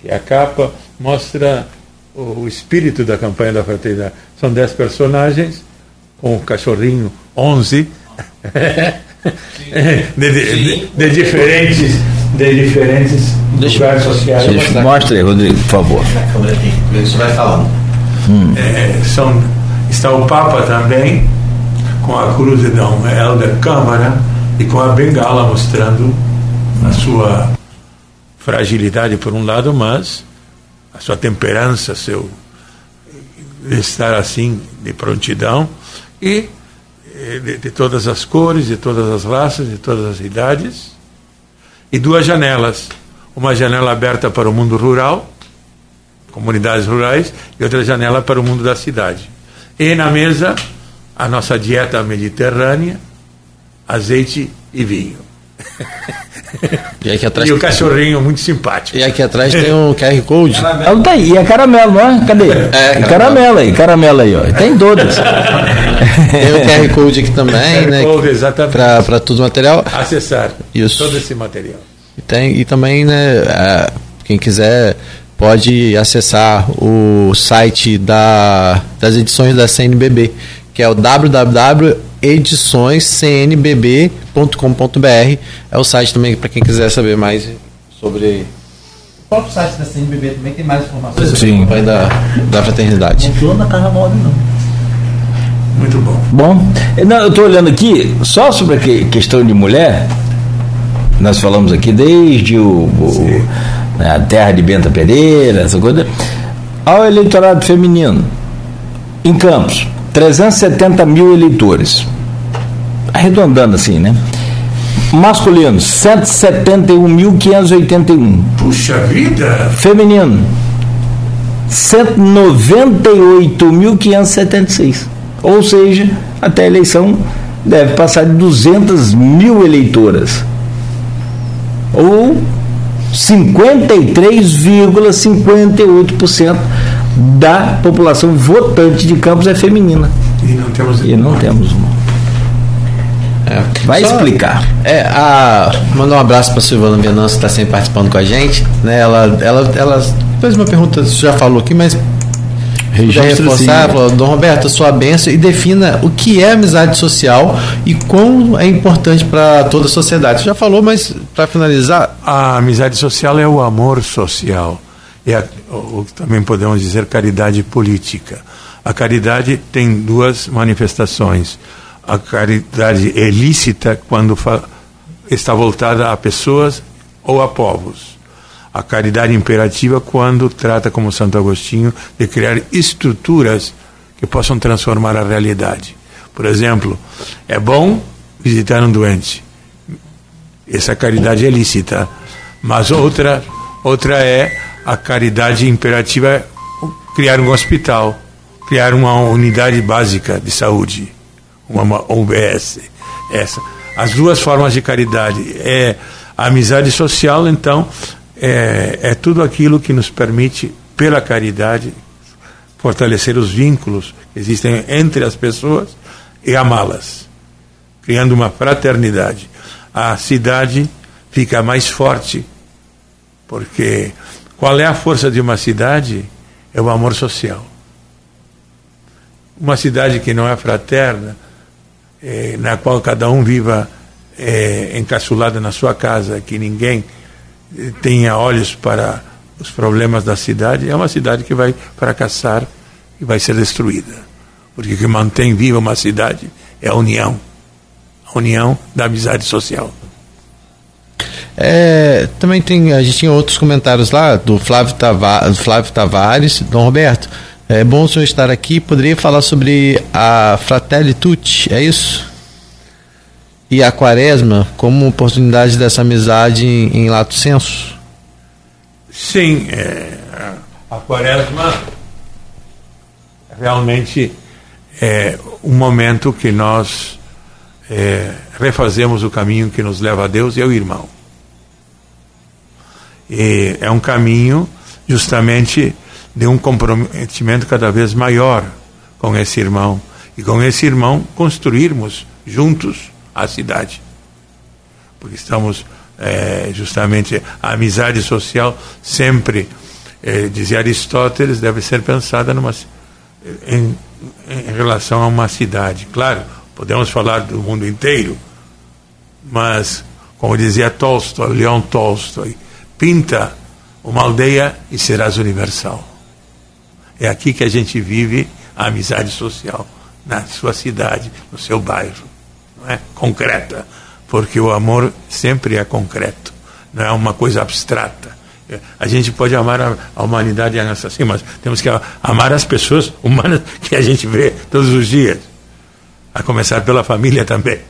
que é a capa, mostra o, espírito da campanha da fraternidade. São dez personagens, com o cachorrinho, onze, de, de, de, diferentes, de diferentes deixa, lugares sociais. Deixa, mostra aí, Rodrigo, por favor. Isso vai falando. Hum. É, são, está o Papa também, com a cruz de Dom Helder Câmara e com a bengala mostrando a sua fragilidade por um lado, mas a sua temperança, seu estar assim de prontidão e eh, de, de, todas as cores, de todas as raças, de todas as idades e duas janelas, uma janela aberta para o mundo rural, comunidades rurais, e outra janela para o mundo da cidade. E na mesa a nossa dieta mediterrânea, azeite e vinho. E, aqui atrás e o cachorrinho muito simpático. E aqui atrás tem um QR Code. Ela tá aí, e é caramelo, não é? Cadê? É, é caramelo aí, caramelo aí, ó. Tem todas. tem o QR Code aqui também, QR né? Code, exatamente. Para todo o material. Acessar Isso. todo esse material. E, tem, e também, né, quem quiser pode acessar o site da, das edições da CNBB, que é o www.ediçõescnbb.com.br. É o site também para quem quiser saber mais sobre. O próprio site da CNBB também tem mais informações sobre Sim. o da, da fraternidade. Não na carnaval não. Muito bom. Bom, não, eu estou olhando aqui só sobre a questão de mulher. Nós falamos aqui desde o, o né, a terra de Benta Pereira, essa coisa. Ao eleitorado feminino, em Campos, 370 mil eleitores. Arredondando assim, né? Masculino, 171.581. Puxa vida! Feminino, 198.576. Ou seja, até a eleição deve passar de 200 mil eleitoras. Ou 53,58% da população votante de Campos é feminina. E não temos, e não temos uma. É. Vai Só, explicar. É, a, mandar um abraço para a Silvana Venâncio, que está sempre participando com a gente. Né? Ela, ela, ela fez uma pergunta, você já falou aqui, mas Registro reforçar, falou, Dom Roberto, sua benção e defina o que é amizade social e quão é importante para toda a sociedade. Você já falou, mas para finalizar. A amizade social é o amor social. É o que também podemos dizer caridade política. A caridade tem duas manifestações. A caridade é lícita quando está voltada a pessoas ou a povos. a caridade imperativa quando trata, como Santo Agostinho, de criar estruturas que possam transformar a realidade. Por exemplo, é bom visitar um doente. Essa caridade é lícita. Mas outra, outra é a caridade imperativa é criar um hospital, criar uma unidade básica de saúde, uma UBS. Essa. As duas formas de caridade é a amizade social, então, é, é tudo aquilo que nos permite, pela caridade, fortalecer os vínculos que existem entre as pessoas e amá-las, criando uma fraternidade. A cidade fica mais forte, porque qual é a força de uma cidade? É o amor social. Uma cidade que não é fraterna, é, na qual cada um viva é, encaçulado na sua casa, que ninguém tenha olhos para os problemas da cidade, é uma cidade que vai fracassar e vai ser destruída. Porque o que mantém viva uma cidade é a união a união da amizade social. É, também tem, a gente tinha outros comentários lá do Flávio, Tava, Flávio Tavares, Dom Roberto. É bom o senhor estar aqui. Poderia falar sobre a Fratelli Tutti, é isso? E a Quaresma como oportunidade dessa amizade em, em lato senso? Sim, é, a Quaresma realmente é um momento que nós é, refazemos o caminho que nos leva a Deus e ao irmão. E é um caminho justamente de um comprometimento cada vez maior com esse irmão e com esse irmão construirmos juntos a cidade. Porque estamos é, justamente a amizade social sempre é, dizia Aristóteles deve ser pensada numa em, em relação a uma cidade. Claro, podemos falar do mundo inteiro, mas como dizia Tolstói, Leon Tolstói, pinta uma aldeia e serás universal. É aqui que a gente vive a amizade social, na sua cidade, no seu bairro, não é? Concreta, porque o amor sempre é concreto, não é uma coisa abstrata. A gente pode amar a, humanidade assim, mas temos que amar as pessoas humanas que a gente vê todos os dias, a começar pela família também.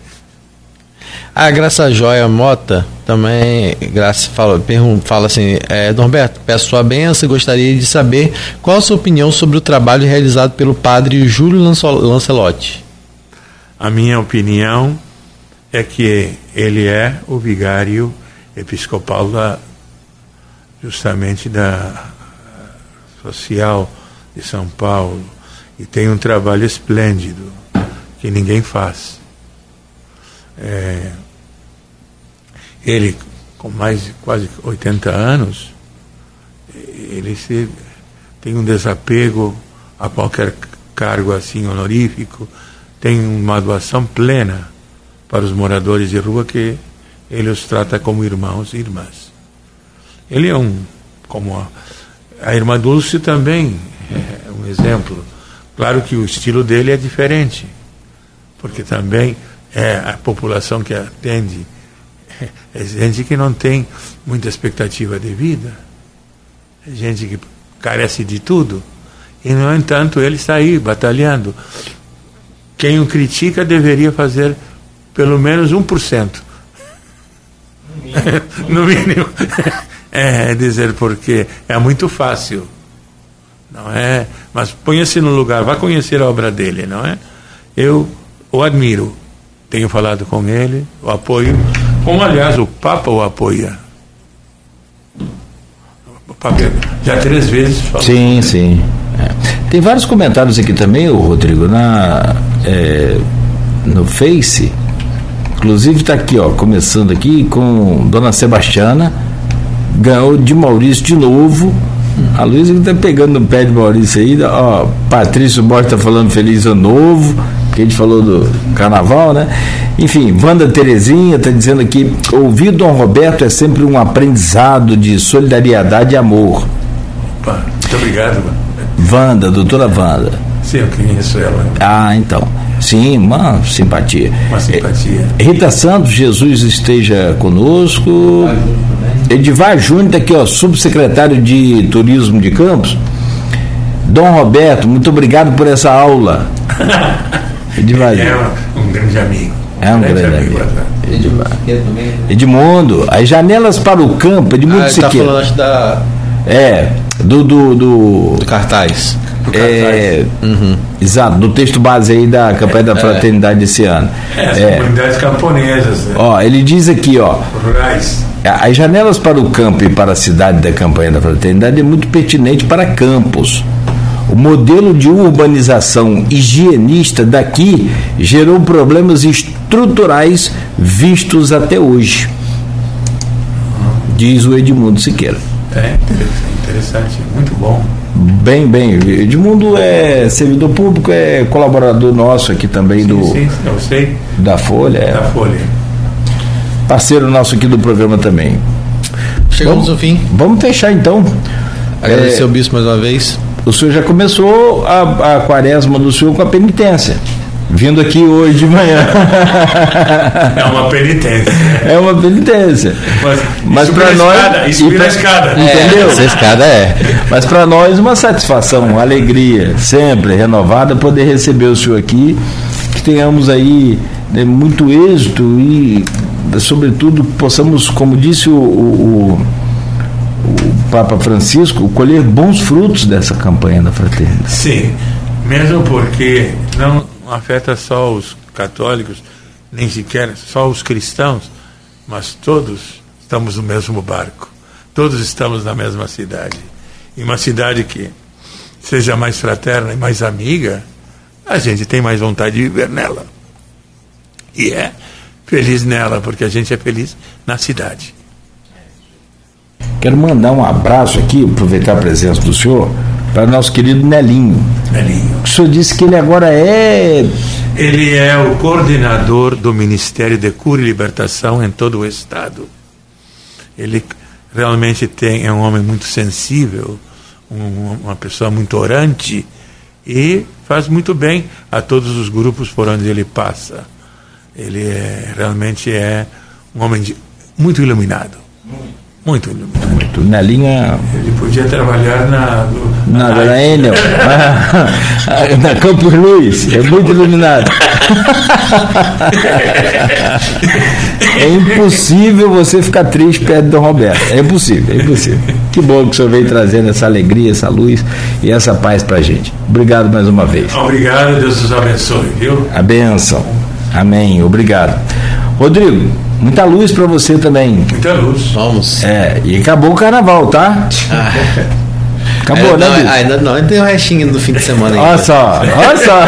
A Graça Joia Mota também, Graça fala, fala assim, é, Norberto, peço sua benção e gostaria de saber qual a sua opinião sobre o trabalho realizado pelo padre Júlio Lancelotti. A minha opinião é que ele é o vigário episcopal da, justamente da social de São Paulo e tem um trabalho esplêndido que ninguém faz. É, ele, com mais de quase 80 anos, ele se, tem um desapego a qualquer cargo assim honorífico, tem uma doação plena para os moradores de rua que ele os trata como irmãos e irmãs. Ele é um, como a, a irmã Dulce também é um exemplo. Claro que o estilo dele é diferente, porque também é a população que atende é gente que não tem muita expectativa de vida, é gente que carece de tudo, e no entanto ele está aí batalhando. Quem o critica deveria fazer pelo menos 1%. No mínimo. mínimo. É dizer porque é muito fácil. Não é? Mas ponha-se no lugar, vá conhecer a obra dele, não é? Eu o admiro. Tenho falado com ele, o apoio como, aliás, o Papa o apoia. O Papa já três vezes falou. Sim, sim. É. Tem vários comentários aqui também, o Rodrigo, na, é, no Face. Inclusive está aqui, ó, começando aqui com Dona Sebastiana. Ganhou de Maurício de novo. A Luísa está pegando no pé de Maurício aí. Ó, Patrício Borges está falando feliz ano novo que a gente falou do carnaval, né? Enfim, Wanda Terezinha está dizendo aqui: ouvir Dom Roberto é sempre um aprendizado de solidariedade e amor. Muito obrigado. Wanda, doutora Wanda. Sim, eu conheço ela. Ah, então. Sim, uma simpatia. Uma simpatia. É, Rita Santos, Jesus esteja conosco. Edivar Júnior, tá aqui, ó, subsecretário de Turismo de Campos. Dom Roberto, muito obrigado por essa aula. Edivar. É um, um grande amigo. É um grande, grande amigo. amigo. Edmundo, as janelas para o campo, Edmundo ah, Siqueira. Tá falando da. É, do. Do, do, do cartaz. Do é, uhum. Exato, do texto base aí da campanha da é. fraternidade desse ano. É, as é. comunidades camponesas. Né? Ó, ele diz aqui, ó. Rurais. As janelas para o campo e para a cidade da campanha da fraternidade é muito pertinente para campos. O modelo de urbanização higienista daqui gerou problemas estruturais vistos até hoje, diz o Edmundo Siqueira. É interessante, muito bom. Bem, bem. Edmundo é servidor público, é colaborador nosso aqui também sim, do. Sim, eu sei. Da Folha. É. Da Folha. Parceiro nosso aqui do programa também. Chegamos vamos, ao fim. Vamos fechar então. Agradecer é, o bispo mais uma vez. O senhor já começou a, a quaresma do senhor com a penitência vindo aqui hoje de manhã. É uma penitência. É uma penitência. Mas, Mas para nós. Escada, pra, escada. Entendeu? É, essa escada é. Mas para nós, uma satisfação, uma alegria, sempre renovada, poder receber o senhor aqui. Que tenhamos aí né, muito êxito e, sobretudo, possamos, como disse o, o, o Papa Francisco, colher bons frutos dessa campanha da fraternidade. Sim, mesmo porque não afeta só os católicos, nem sequer só os cristãos, mas todos estamos no mesmo barco. Todos estamos na mesma cidade. E uma cidade que seja mais fraterna e mais amiga, a gente tem mais vontade de viver nela. E é feliz nela, porque a gente é feliz na cidade. Quero mandar um abraço aqui, aproveitar a presença do senhor, para nosso querido Nelinho. Nelinho. O senhor disse que ele agora é. Ele é o coordenador do Ministério de Cura e Libertação em todo o Estado. Ele realmente tem, é um homem muito sensível, um, uma pessoa muito orante e faz muito bem a todos os grupos por onde ele passa. Ele é, realmente é um homem de, muito iluminado. Muito iluminado. Muito. Na linha. Ele podia trabalhar na. Na, na, na Enel. na Campos Luiz. É muito iluminado. é impossível você ficar triste perto do Roberto. É impossível, é impossível. Que bom que o senhor veio trazendo essa alegria, essa luz e essa paz pra gente. Obrigado mais uma vez. Obrigado, Deus os abençoe, viu? A benção. Amém. Obrigado. Rodrigo, muita luz para você também. Muita luz. Vamos. É, e acabou o carnaval, tá? Ah. Acabou, é, né? Não, ainda não, ainda tem um restinho no fim de semana ainda. Olha só, olha só.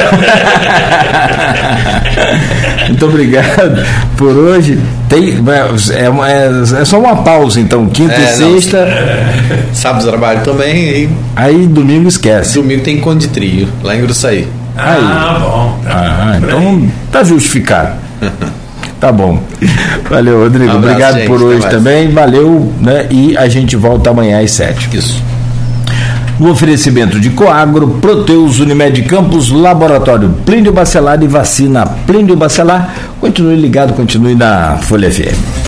Muito obrigado por hoje. Tem, é, é, é só uma pausa, então. Quinta é, e sexta. Não, sábado trabalho também. E... Aí domingo esquece. Domingo tem conde de trio, lá em Gruçaí. Ah, Aí. bom. Tá ah, então tá justificado. Tá bom. Valeu, Rodrigo. Um abraço, Obrigado gente, por hoje também. Valeu, né? E a gente volta amanhã às sete. Isso. No oferecimento de Coagro, Proteus, Unimed Campos, Laboratório Plínio Bacelar e Vacina Plínio Bacelar. Continue ligado, continue na Folha FM.